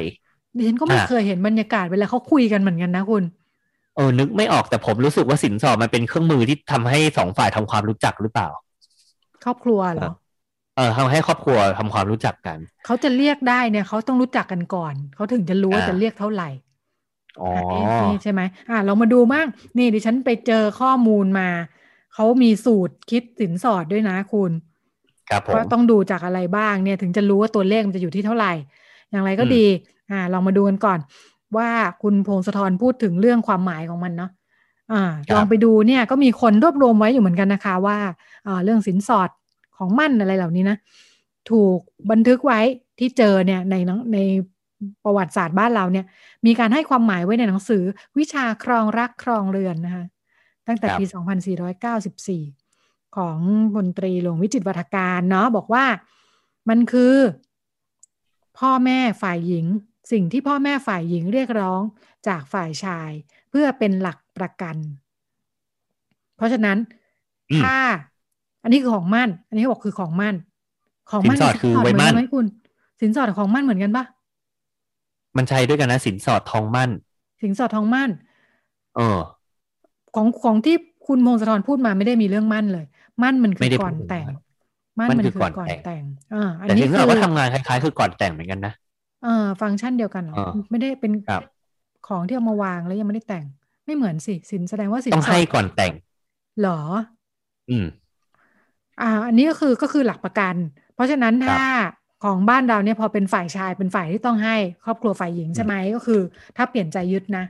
ดิฉันก็ไม่อะเคยเห็นบรรยากาศเวลาเขาคุยกันเหมือนกันนะคุณเออนึกไม่ออกแต่ผมรู้สึกว่าสินสอดมันเป็นเครื่องมือที่ทำให้สองฝ่ายทำความรู้จักหรือเปล่า ครอบครัวเหรอเออทำให้ครอบครัวทำความรู้จักกัน เขาจะเรียกได้เนี่ยเขาต้องรู้จักกันก่อน เขาถึงจะรู้ว่าอ่าจะเรียกเท่าไหร่อ๋ออันนี้นี่ ใช่ไหมอ่าเรามาดูบ้างนี่ดิฉันไปเจอข้อมูลมาเขามีสูตรคิดสินสอดด้วยนะคุณครับผมก็ต้องดูจากอะไรบ้างเนี่ยถึงจะรู้ว่าตัวเลขมันจะอยู่ที่เท่าไหร่ อย่างไรก็อืมดี อ่าลองมาดูกันก่อน ว่าคุณพงศธรพูดถึงเรื่องความหมายของมันเนาะอ่าลองไปดูเนี่ยก็มีคนรวบรวมไว้อยู่เหมือนกันนะคะว่าอ่าเรื่องสินสอดของมั่นอะไรเหล่านี้นะ ถูกบันทึกไว้ที่เจอเนี่ยในหนังใน ประวัติศาสตร์บ้านเราเนี่ย มีการให้ความหมายไว้ในหนังสือ วิชาครองรักครองเรือนนะคะตั้งแต่ครับปี 2494 ของพลตรีหลวงวิจิตรวัฒการเนาะบอกว่ามันคือ พ่อแม่ฝ่ายหญิง สิ่งที่พ่อแม่ฝ่ายหญิงเรียกร้องจากฝ่ายชาย เพื่อเป็นหลักประกัน เพราะฉะนั้นอืมถ้า อันนี้คือของมั่น อันนี้เขาบอกคือของมั่น ของมั่นสินสอดคือกับไว้เหมือนมั่กันนไหมคุณ สินสอดกับของมั่นเหมือนกันปะ มันใช้ด้วยกันนะสินสอดทองมั่น สินสอดทองมั่น เออ ของของที่คุณพงศธรพูดมาไม่ได้มีเรื่องมั่นเลย มั่นมันคืไม่อได้ก่อนพูดถึงแต่งมั่มั่นนมันคือคือก่อนก่อนแต่งแต่งอ่าอันแต่นี้สินสคืออดก็ทำงานคล้ายๆ คือก่อนแต่งเหมือนกันนะเออฟังก์ชันเดียวกันเหรออ่าไม่ได้เป็นครับของที่เอามาวางแล้วยังไม่ได้แต่ง ไม่เหมือนสิสินแสดงว่าสินต้องสอให้ดก่อนแต่งเหรอ อืม อ่า อันนี้ก็คือก็คือหลักประกัน เพราะฉะนั้นครับถ้า ของบ้านเราเนี่ยพอเป็นฝ่ายชายเป็นฝ่ายที่ต้องให้ ครอบครัวฝ่ายหญิงใช่ไหมก็คือ ถ้าเปลี่ยนใจยึดนะ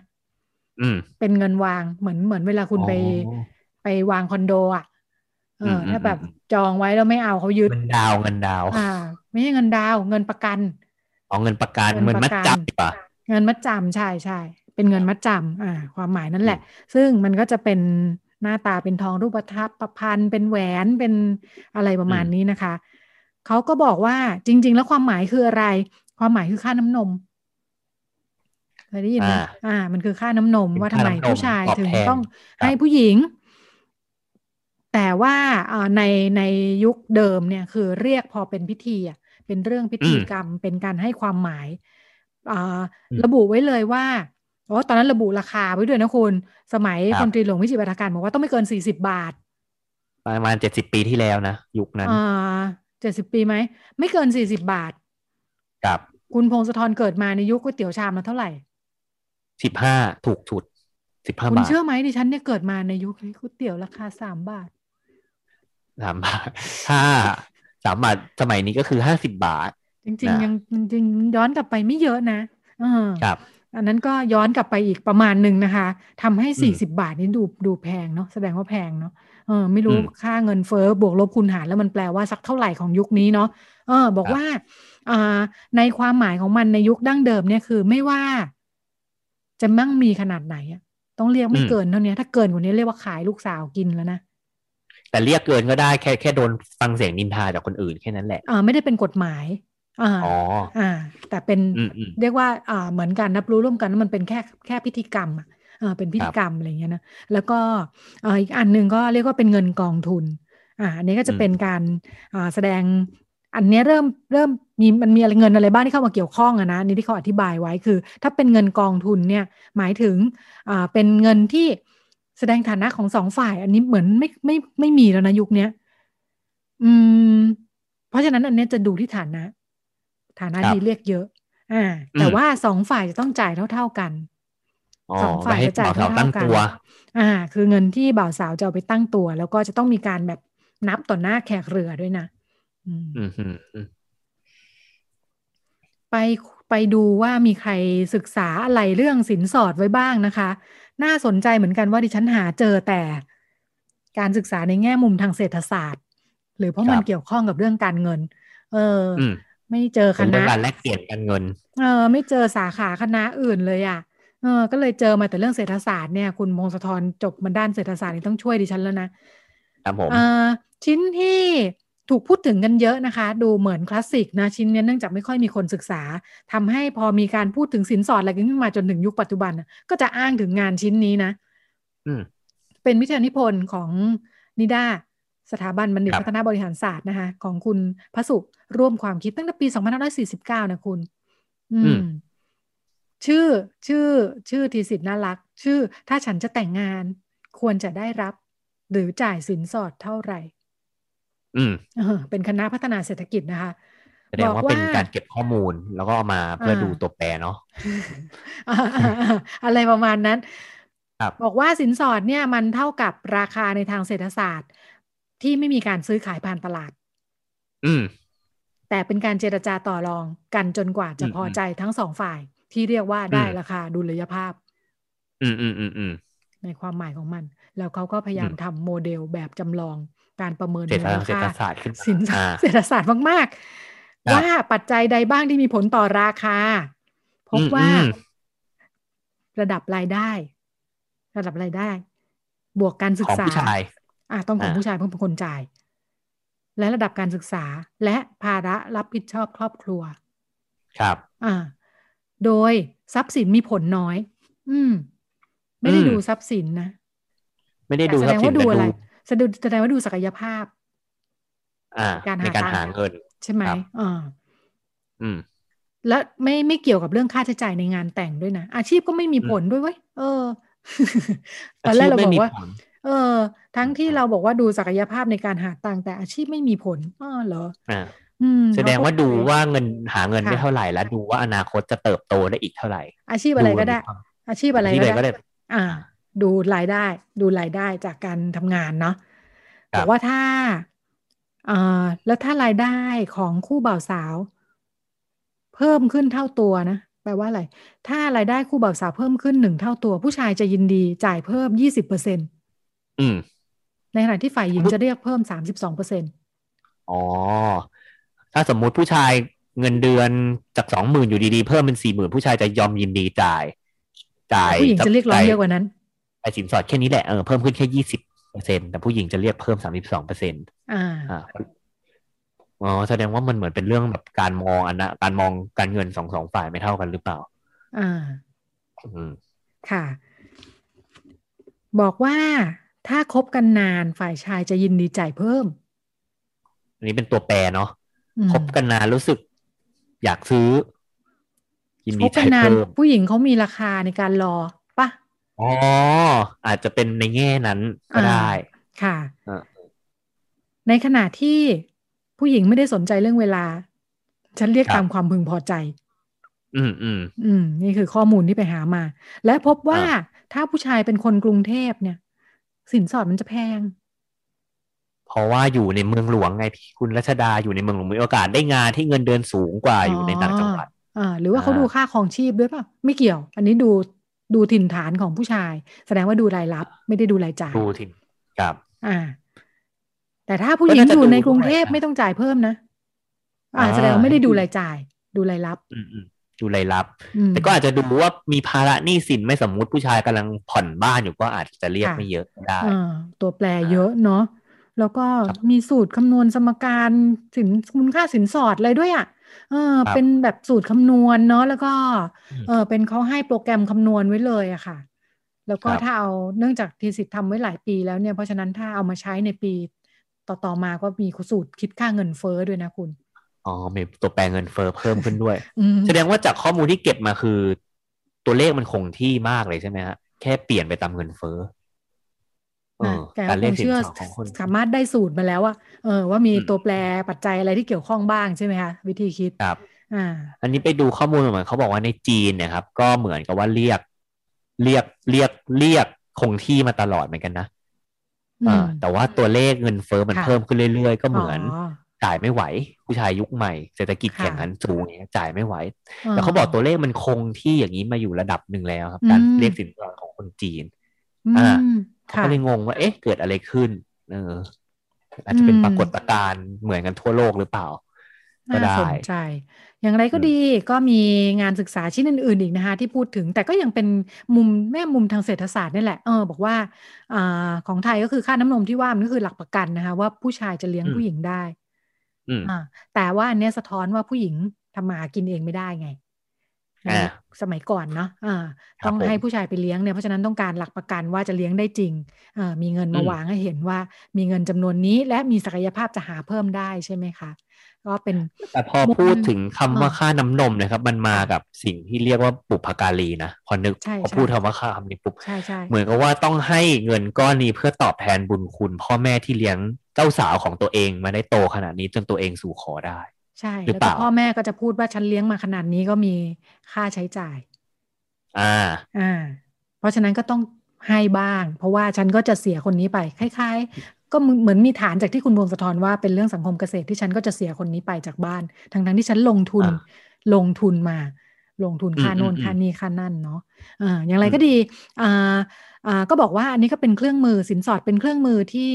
อืมเป็นเงินวางเหมือนเหมือนเวลาคุณไปอ๋อไปวางคอนโดอะเอออมอืมถ้าแบบอืมจองไว้แล้วไม่เอาเขายึดเงินดาวเงินดาวอ่า ไม่ใช่เงินดาวเงินประกันเอาเงินประกันเงิเงินนปมัระดกันจับดีกว่าเงินมัดจำใช่ใช่เป็นเงินมัดจำอ่า ความหมายนั่นแหละ ซึ่งมันก็จะเป็นหน้าตาเป็นทองรูปทับประพันธ์เป็นแหวนเป็นอะไรประมาณอืมนี้นะคะ เขาก็บอกว่าจริง ๆ แล้วความหมายคืออะไร ความหมายคือค่าน้ำนมเคยได้ยินไหมอ่าอ่ามันคือค่าน้ำนมเป็นว่าทำไมค่าน้ำนมผู้ชายตอบถึงแทนต้องครับให้ผู้หญิง แต่ว่าอ่าในในยุคเดิมเนี่ยคือเรียกพอเป็นพิธีอะเป็นเรื่องพิธีกรรมเป็นการให้ความหมายอ่าอืมระบุไว้เลยว่าโอ้ตอนนั้นระบุราคาไว้ด้วยนะคุณ สมัยครับพลตรีหลวงวิจิตรปราการบอกว่าต้องไม่เกินสี่สิบาท ประมาณเจ็ดสิบปีที่แล้วนะ ยุคนั้นอ่า เจ็ดสิบปีไหม ไม่เกินสี่สิบาทกับ คุณพงศธรเกิดมาในยุคก๋วยเตี๋ยวชามละเท่าไหร่สิบห้าถูกสุดสิบห้าคุณบาทเชื่อไหมดิฉันเนี่ยเกิดมาในยุคนี้ก๋วยเตี๋ยวราคาสามบาทสามบาทถ้าสามบาทสมัยนี้ก็คือห้าสิบบาท จริงนะๆยังจริงๆย้อนกลับไปไม่เยอะนะเออครับ อันนั้นก็ย้อนกลับไปอีกประมาณหนึ่งนะคะทำให้อืมสี่สิบาทนี่ดูดูแพงเนาะแสดงว่าแพงเนาะ เออไม่รู้อืมค่าเงินเฟ้อบวกลบคูณหารแล้วมันแปลว่าสักเท่าไหร่ของยุคนี้เนาะเออ บอกครับว่าอ่าในความหมายของมันในยุคดั้งเดิมเนี่ยคือไม่ว่า จะมั่งมีขนาดไหนอะต้องเรียกไม่เกินเท่านี้ถ้าเกินกว่านี้เรียกว่าขายลูกสาวกินแล้วนะแต่เรียกเกินก็ได้แค่แค่โดนฟังเสียงนินทาจากคนอื่นแค่นั้นแหละอ่าไม่ได้เป็นกฎหมายอ่าอ๋ออ่า แต่เป็นอืมอืมเรียกว่าอ่าเหมือนกันรับรู้ร่วมกันว่ามันเป็นแค่แค่พิธีกรรมอะ เออเป็นพิธีกรรมอะไรอย่างเงี้ยนะแล้วก็เอ่ออีกอันหนึ่งก็เรียกว่าเป็นเงินกองทุนอ่าอันนี้ก็จะอืมเป็นการอ่าแสดงอันเนี้ยเริ่มเริ่มมีมันมีอะไรเงินอะไรบ้างที่เข้ามาเกี่ยวข้องอะนะอันนี่ที่เขาอธิบายไว้คือ ถ้าเป็นเงินกองทุนเนี่ยหมายถึงอ่าเป็นเงินที่แสดงฐานะของสองฝ่าย อันนี้เหมือนไม่ไม่ไม่มีแล้วนะยุคเนี้ยอืม เพราะฉะนั้นอันเนี้ยจะดูที่ฐานะ ฐานะครับดีเรียกเยอะ อ่า แต่อืมว่าสองฝ่ายจะต้องจ่ายเท่า ๆกันอ๋อ สองไปฝ่ายให้จะจ่ายบ่าวสาวเท่าตั้งๆกันตัวอ่า คือเงินที่บ่าวสาวจะเอาไปตั้งตัว แล้วก็จะต้องมีการแบบนับต่อหน้าแขกเรือด้วยนะอืมอืมอืมอืมไปไปดูว่ามีใครศึกษาอะไรเรื่องสินสอดไว้บ้างนะคะ น่าสนใจเหมือนกันว่าดิฉันหาเจอแต่การศึกษาในแง่มุมทางเศรษฐศาสตร์ หรือเพราะมันเกี่ยวข้องกับเรื่องการเงิน เออออืมไม่เจอคเป็นเรื่ณะองการแลกเปลี่ยนกันเงิน เออ ไม่เจอสาขาคณะอื่นเลยอะ เออก็เลยเจอมาแต่เรื่องเศรษฐศาสตร์เนี่ยคุณพงศธรจบมาด้านเศรษฐศาสตร์นี่ต้องช่วยดิฉันแล้วนะครับผมเอ่อชิ้นที่ถูกพูดถึงกันเยอะนะคะ ดูเหมือนคลาสสิกนะชิ้นเนี้ยเนื่องจากไม่ค่อยมีคนศึกษาทำให้พอมีการพูดถึงสินสอดอะไรกันขึ้นมาจนถึงยุคปัจจุบันน่ะก็จะอ้างถึงงานชิ้นนี้นะอืมเป็นวิทยานิพนธ์ของนิด้าสถาบันบัณฑิตครับพัฒนาบริหารศาสตร์นะคะ ของคุณพระสุร่วมความคิดตั้งแต่ปี 2549 นะคุณ อืม ชื่อชื่อชื่อทีสิทธ์น่ารัก ชื่อถ้าฉันจะแต่งงานควรจะได้รับ หรือจ่ายสินสอดเท่าไหร่ อืมเออเป็นคณะพัฒนาเศรษฐกิจนะคะแสดงว่าบอกว่าเป็นการเก็บข้อมูลแล้วก็เอามาเพื่ออ่าดูตัวแปรเนาะอ่าอ่าอ่าอะไรประมาณนั้นครับบอกว่าสินสอดเนี่ยมันเท่ากับราคาในทางเศรษฐศาสตร์ ที่ไม่มีการซื้อขายผ่านตลาด อืมแต่เป็นการเจรจาต่อรองกันจนกว่าจะอืมพอใจทั้งสองฝ่าย ที่เรียกว่าได้อืมราคาดุลยภาพ อืมอืมอืมอืมในความหมายของมัน แล้วเขาก็พยายามอืมทำโมเดลแบบจำลองการประเมินเศรษฐมูลเศรษค่าฐศาสตร์ขึ้นมาสินอ่าเศรษฐศาสตร์มากครับๆว่าปัจจัยใดบ้างที่มีผลต่อราคา พบอืมว่าอืมระดับรายได้ ระดับรายได้ บวกการศึขกองษาผู้ชายอะต้องของอ่าผู้ชายเพื่อเป็นคนจ่าย และระดับการศึกษาและภาระรับผิดชอบครอบครัว ครับ อ่า โดยทรัพย์สินมีผลน้อย อืม ไม่ได้อืมดูทรัพย์สินนะ ไม่ได้แต่ดูแสทดรัพงย์สิว่านดูแต่อะไรดูแสดงแสดงว่าดูศักยภาพ อ่า การหาในการตังค์หาเงิน ใช่ไหมครับอ่าอืม และไม่ไม่เกี่ยวกับเรื่องค่าใช้จ่ายในงานแต่งด้วยนะ อาชีพก็ไม่มีอืมผลด้วยเว้ย เออ ตอนแรกเราบอกว่าชีพไม่มีผลเออ ทั้งที่เราบอกว่าดูศักยภาพในการหาตังค์แต่อาชีพไม่มีผลอ๋อเหรอ อ่าอืม แสดงว่าดูว่าเงินหาเงินค่ะได้เท่าไหร่แล้วดูว่าอนาคตจะเติบโตได้อีกเท่าไหร่ อาชีพอะไรก็ได้มีความอาชีพอะไรที่ก็เลยก็ได้ได้ อ่า ดูรายได้ ดูรายได้จากการทำงานเนาะครับบอกว่าถ้าเอ่อแล้วถ้ารายได้ของคู่บ่าวสาว เพิ่มขึ้นเท่าตัวนะไปลว่าอะไร ถ้ารายได้คู่บ่าวสาวเพิ่มขึ้นหนึ่งเท่าตัว ผู้ชายจะยินดีจ่ายเพิ่มยี่สิบเปอร์เซ็นอืมในขณะที่ฝ่ายหญิงจะเรียกเพิ่มสามสิบสองเปอร์เซ็นอ๋อ ถ้าสมมุติผู้ชายเงินเดือนจากสองหมื่นอยู่ดีๆ เพิ่มเป็นสี่หมื่นผู้ชายจะยอมยินดีจ่าย จ่ายผู้หญิงจะเรียกร้องเยอะกว่านั้นไอ้สินสอดแค่นี้แหละเออเพิ่มขึ้นแค่ยี่สิบเปอร์เซ็นแต่ผู้หญิงจะเรียกเพิ่มสามสิบสองเปอร์เซ็นต์อ่าอ่าอ๋อแสดงว่ามันเหมือนเป็นเรื่องแบบการมองอันนะการมองการเงินสองสองฝ่ายไม่เท่ากันหรือเปล่า อ่า อืมค่ะ บอกว่าถ้าคบกันนานฝ่ายชายจะยินดีจ่ายเพิ่ม อันนี้เป็นตัวแปรเนาะอืม คบกันนานรู้สึก อยากซื้อยินคดีบกัจ่านยนานเพิ่มผู้หญิงเขามีราคาในการรอปะอ๋ออาจจะเป็นในแง่นั้นก็ได้ค่ะอ่าในขณะที่ผู้หญิงไม่ได้สนใจเรื่องเวลา ฉันเรียกครับตามความพึงพอใจ อืมอืมอืมนี่คือข้อมูลที่ไปหามา และพบว่าอ่าถ้าผู้ชายเป็นคนกรุงเทพเนี่ย สินสอดมันจะแพง เพราะว่าอยู่ในเมืองหลวงไงพี่คุณรัชดาอยู่ในเมืองหลวงมีโอกาสได้งานที่เงินเดือนสูงกว่าอยู่ในต่างจังหวัดอ่าหรือว่าเขาอ่าดูค่าครองชีพด้วยเปล่ะไม่เกี่ยว อันนี้ดูดูถิ่นฐานของผู้ชาย แสดงว่าดูรายรับ ไม่ได้ดูรายจ่ายดูทินครับ อ่า แต่ถ้าผู้หญิงก็น่าจะอยู่ในดูกรุงเทพด้วยนะไม่ต้องจ่ายเพิ่มนะอ่าอ่าแสดงว่าไม่ได้ดูรายจ่าย ดูรายรับ อืมอืมดูรายรับอืมแต่ก็อาจจะดูว่ามีภาระหนี้สินไม่สมมุติผู้ชายกำลังผ่อนบ้านอยู่ก็อาจจะเรียกค่ะไม่เยอะก็ได้อ่าตัวแปรเยอะเนาะ แล้วก็ครับมีสูตรคำนวณสมการสินมูลค่าสินสอดอะไรด้วยอะเออครับเป็นแบบสูตรคำนวณเนาะแล้วก็อืมเออเป็นเขาให้โปรแกรมคำนวณไว้เลยอะค่ะ แล้วก็ครับถ้าเอาเนื่องจากทีสิทธ์ทำไว้หลายปีแล้วเนี่ยเพราะฉะนั้นถ้าเอามาใช้ในปีต่อๆมาก็มีสูตรคิดค่าเงินเฟ้อด้วยนะคุณอ๋อมีตัวแปรเงินเฟ้อเพิ่มขึ้นด้วยอืมแสดงว่าจากข้อมูลที่เก็บมาคือ ตัวเลขมันคงที่มากเลยใช่ไหมฮะแค่เปลี่ยนไปตามเงินเฟ้อเอนะอ แกการคเรียกงสินเชื่อสอดของคนสามารถได้สูตรมาแล้วว่าเออว่ามีอืมตัวแปรปัจจัยอะไรที่เกี่ยวข้องบ้างใช่ไหมคะวิธีคิดครับอ่าอันนี้ไปดูข้อมูลเหมือนเขาบอกว่าในจีนเนี่ยครับ ก็เหมือนกับว่าเรียก เรียกเรียกเรียกคงที่มาตลอดเหมือนกันนะอือ่ามแต่ว่าตัวเลขเงินเฟ้อมันค่ะเพิ่มขึ้นเรื่อยๆ ก็เหมือนอ๋อจ่ายไม่ไหว ผู้ชายยุคใหม่เศรษฐกิจค่ะแข่งขันสูงอย่างเงี้ยจ่ายไม่ไหว แต่เขาบอกตัวเลขมันคงที่อย่างนี้มาอยู่ระดับหนึ่งแล้วครับอืมการเรียกสินสอดของคนจีนอือ่ามเขาค่ะ ก็เลยงงว่าเอ๊ะเกิดอะไรขึ้น เออ อาจจะเป็นอืมปรากฏการณ์เหมือนกันทั่วโลกหรือเปล่าก็น่าได้สนใจ อย่างไรก็อืมดีก็มีงานศึกษาชิ้นอื่น ๆ อีกนะคะที่พูดถึง แต่ก็ยังเป็นมุมแม่มุมทางเศรษฐศาสตร์นี่แหละเออบอกว่าอ่าของไทยก็คือค่าน้ำนมที่ว่ามันก็คือหลักประกันนะคะว่าผู้ชายจะเลี้ยงอืมผู้หญิงได้อืมอ่าแต่ว่าอันเนี้ยสะท้อนว่าผู้หญิงทำมาหากินเองไม่ได้ไงในอ่า สมัยก่อนเนาะอ่าครับต้องผมให้ผู้ชายไปเลี้ยงเนี่ยเพราะฉะนั้นต้องการหลักประกันว่าจะเลี้ยงได้จริงอ่ามีเงินมาอืมวางให้เห็นว่ามีเงินจำนวนนี้และมีศักยภาพจะหาเพิ่มได้ใช่ไหมคะก็เป็นแต่พอมุมพูดถึงคำว่าอ่าค่าน้ำนมนะครับ มันมากับสิ่งที่เรียกว่าบุพการีนะพอนึกใช่พอใช่พูดคำว่าค่าคำนี้ปุ๊บใช่ใช่เหมือนกับว่าต้องให้เงินก้อนนี้เพื่อตอบแทนบุญคุณ พ่อแม่ที่เลี้ยงเจ้าสาวของตัวเองมาได้โตขนาดนี้จนตัวเองสู่ขอได้ ใช่หรือแล้วเปก็ล่าพ่อแม่ก็จะพูดว่าฉันเลี้ยงมาขนาดนี้ก็มีค่าใช้จ่าย อ่า อ่า เพราะฉะนั้นก็ต้องให้บ้าง เพราะว่าฉันก็จะเสียคนนี้ไปคล้ายๆ ก็เหมือนมีฐานจากที่คุณพงศธรว่าเป็นเรื่องสังคมเกษตรที่ฉันก็จะเสียคนนี้ไปจากบ้านทั้งทั้งๆที่ฉันลงทุนอ่าลงทุนมา ลงทุนค่าอืมโน่นอืมค่านี่ค่านั่นเนาะอ่าอย่างไรอืมก็ดีอ่าอ่าก็บอกว่าอันนี้ก็เป็นเครื่องมือสินสอดเป็นเครื่องมือที่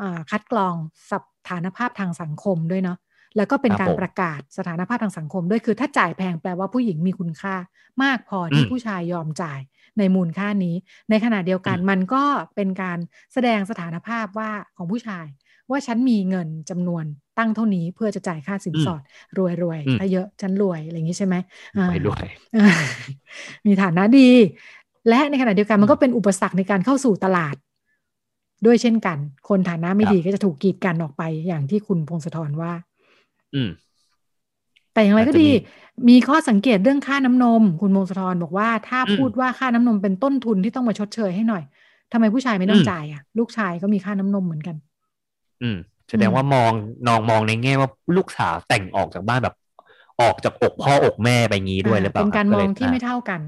อ่าคัดกรองสถานภาพทางสังคมด้วยเนาะ แล้วก็เป็นครับการผมประกาศสถานภาพทางสังคมด้วยคือถ้าจ่ายแพงแปลว่าผู้หญิงมีคุณค่า มากพอที่อืมผู้ชายยอมจ่ายในมูลค่านี้ ในขณะเดียวกันอืมมันก็เป็นการแสดงสถานภาพว่าของผู้ชาย ว่าฉันมีเงินจำนวนตั้งเท่านี้เพื่อจะจ่ายค่าสินสอด รวยรวยๆอืมถ้าเยอะฉันรวยอะไรอย่างนี้ใช่ไหมอ่าไปด้วยอ่ามีฐานะดี และในขณะเดียวกันมันก็เป็นอุปสรรคในการเข้าสู่ตลาด ด้วยเช่นกัน คนฐานะไม่ครับดีก็จะถูกกีดกันออกไปอย่างที่คุณพงศธรว่า อืม แต่อย่างไรก็อาจจะดีมีมีข้อสังเกตเรื่องค่าน้ำนม คุณมงคลธรบอกว่าถ้าอืมพูดว่าค่าน้ำนมเป็นต้นทุนที่ต้องมาชดเชยให้หน่อยทำไมผู้ชายไม่ต้องอืมจ่ายอะ ลูกชายก็มีค่าน้ำนมเหมือนกัน อืม แสดงว่ามองนองมองในแง่ว่าลูกสาวแต่งออกจากบ้านแบบออกจากอกพ่ออกแม่ไปงี้ด้วยหรือเปล่าเป็นการคมบองเลยที่ไม่อะเท่ากัน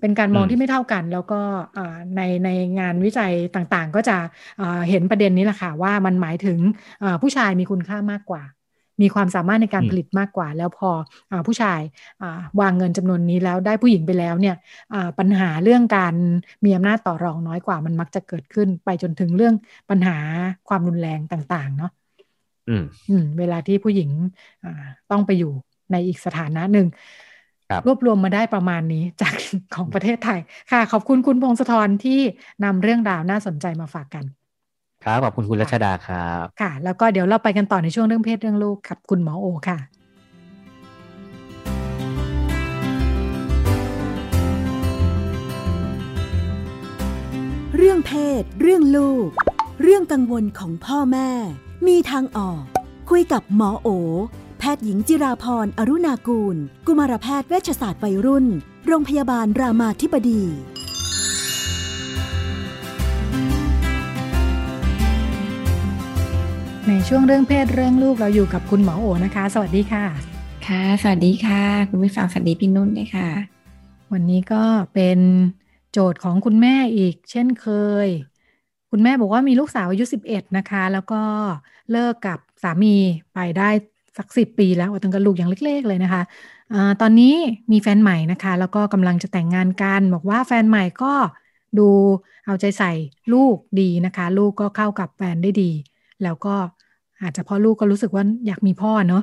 เป็นการมองอืมที่ไม่เท่ากัน แล้วก็อ่าในในงานวิจัยต่างๆ ก็จะอ่าเห็นประเด็นนี้แหละค่ะว่ามันหมายถึงอ่าผู้ชายมีคุณค่ามากกว่า มีความสามารถในการผลิตมากกว่า แล้วพออผู้ชายวางเงินจำนวนนี้แล้วได้ผู้หญิงไปแล้วเนี่ยปัญหาเรื่องการมีอำนาจต่อรองน้อยกว่ามันมักจะเกิดขึ้นไปจนถึงเรื่องปัญหาความรุนแรงต่างๆเนาะอืมเวลาที่ผู้หญิงต้องไปอยู่ในอีกสถานะหนึ่งรวบรวมมาได้ประมาณนี้จากของประเทศไทย ค่ะ ขอบคุณคุณพงศธรที่นำเรื่องราวน่าสนใจมาฝากกัน ครับขอบคุณคุณรัชดาครับค่ะ แล้วก็เดี๋ยวเราไปกันต่อในช่วงเรื่องเพศเรื่องลูกกับคุณหมอโอค่ะเรื่องเพศ เรื่องลูก เรื่องกังวลของพ่อแม่ มีทางออก คุยกับหมอโอ แพทย์หญิงจิราพรอรุณากูล กุมารแพทย์เวชศาสตร์วัยรุ่น โรงพยาบาลรามาธิบดี ในช่วงเรื่องเพศเรื่องลูกเราอยู่กับคุณหมอโอนะคะ สวัสดีค่ะ ค่ะ สวัสดีค่ะ คุณผู้ฟังสวัสดีพี่นุ่นด้วยค่ะ วันนี้ก็เป็นโจทย์ของคุณแม่อีก เช่นเคย คุณแม่บอกว่ามีลูกสาวอายุ11นะคะ แล้วก็เลิกกับสามีไปได้สักสิบปีแล้วตั้งแต่ลูกยังเล็ก ๆ เลยนะคะอตอนนี้มีแฟนใหม่นะคะ แล้วก็กำลังจะแต่งงานกัน บอกว่าแฟนใหม่ก็ดูเอาใจใส่ลูกดีนะคะ ลูกก็เข้ากับแฟนได้ดี แล้วก็ อาจจะพ่อลูกก็รู้สึกว่าอยากมีพ่อเนาะ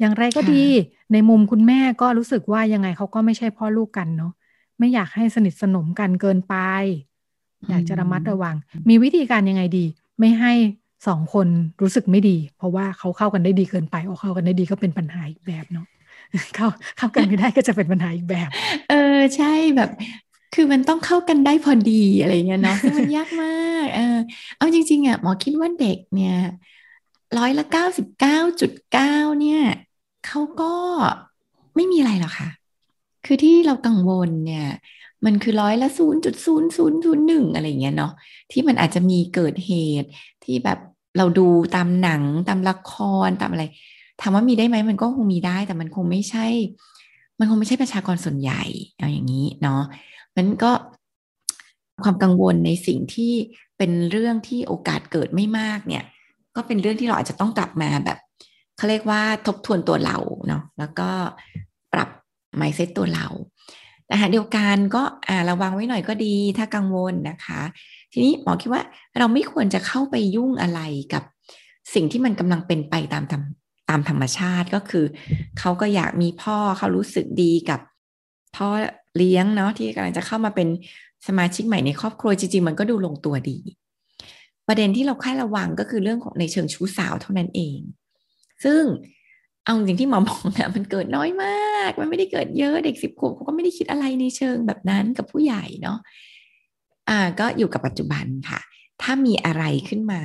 อย่างไรก็ดีในมุมคุณแม่ก็รู้สึกว่ายังไงเขาก็ไม่ใช่พ่อลูกกันเนาะไม่อยากให้สนิทสนมกันเกินไป อยากจะระมัดระวัง มีวิธีการยังไงดี ไม่ให้สองคนรู้สึกไม่ดี เพราะว่าเขาเข้ากันได้ดีเกินไปโอ้เข้ากันได้ดีก็เป็นปัญหาอีกแบบเนาะเข้าเข้ากันไม่ได้ก็จะเป็นปัญหาอีกแบบ เออใช่แบบคือมันต้องเข้ากันได้พอดีอะไรเงี้ยเนาะซึ่งมันยากมาก เออเอาจริงๆอะหมอคิดว่าเด็กเนี่ย ร้อยละเก้าสิบเก้าจุดเก้าเนี่ยเขาก็ไม่มีอะไรหรอกค่ะ คือที่เรากังวลเนี่ย มันคือร้อยละศูนย์จุดศูนย์ศูนย์ศูนย์หนึ่งอะไรเงี้ยเนาะที่มันอาจจะมีเกิดเหตุที่แบบเราดูตามหนังตามละครตามอะไรถามว่ามีได้ไหมมันก็คงมีได้ แต่มันคงไม่ใช่ มันคงไม่ใช่ประชากรส่วนใหญ่เอาอย่างนี้เนาะมันก็ความกังวลในสิ่งที่เป็นเรื่องที่โอกาสเกิดไม่มากเนี่ย ก็เป็นเรื่องที่เราอาจจะต้องกลับมาแบบเขาเรียกว่าทบทวนตัวเราเนาะแล้วก็ปรับไมเซ็ตตัวเราแต่หาเดียวกันก็อ่าระวังไว้หน่อยก็ดีถ้ากังวลนะคะ ทีนี้หมอคิดว่าเราไม่ควรจะเข้าไปยุ่งอะไรกับสิ่งที่มันกำลังเป็นไปตามตามตามธรรมชาติก็คือ เขาก็อยากมีพ่อเขารู้สึกดีกับพ่อเลี้ยงเนาะที่กำลังจะเข้ามาเป็นสมาชิกใหม่ในครอบครัวจริงๆมันก็ดูลงตัวดี ประเด็นที่เราค่ายระวังก็คือเรื่องของในเชิงชู้สาวเท่านั้นเอง ซึ่งเอาจริงที่หมอมองนะมันเกิดน้อยมาก มันไม่ได้เกิดเยอะเด็กสิบขวบเขาก็ไม่ได้คิดอะไรในเชิงแบบนั้นกับผู้ใหญ่เนาะอ่าก็อยู่กับปัจจุบันค่ะ ถ้ามีอะไรขึ้นมา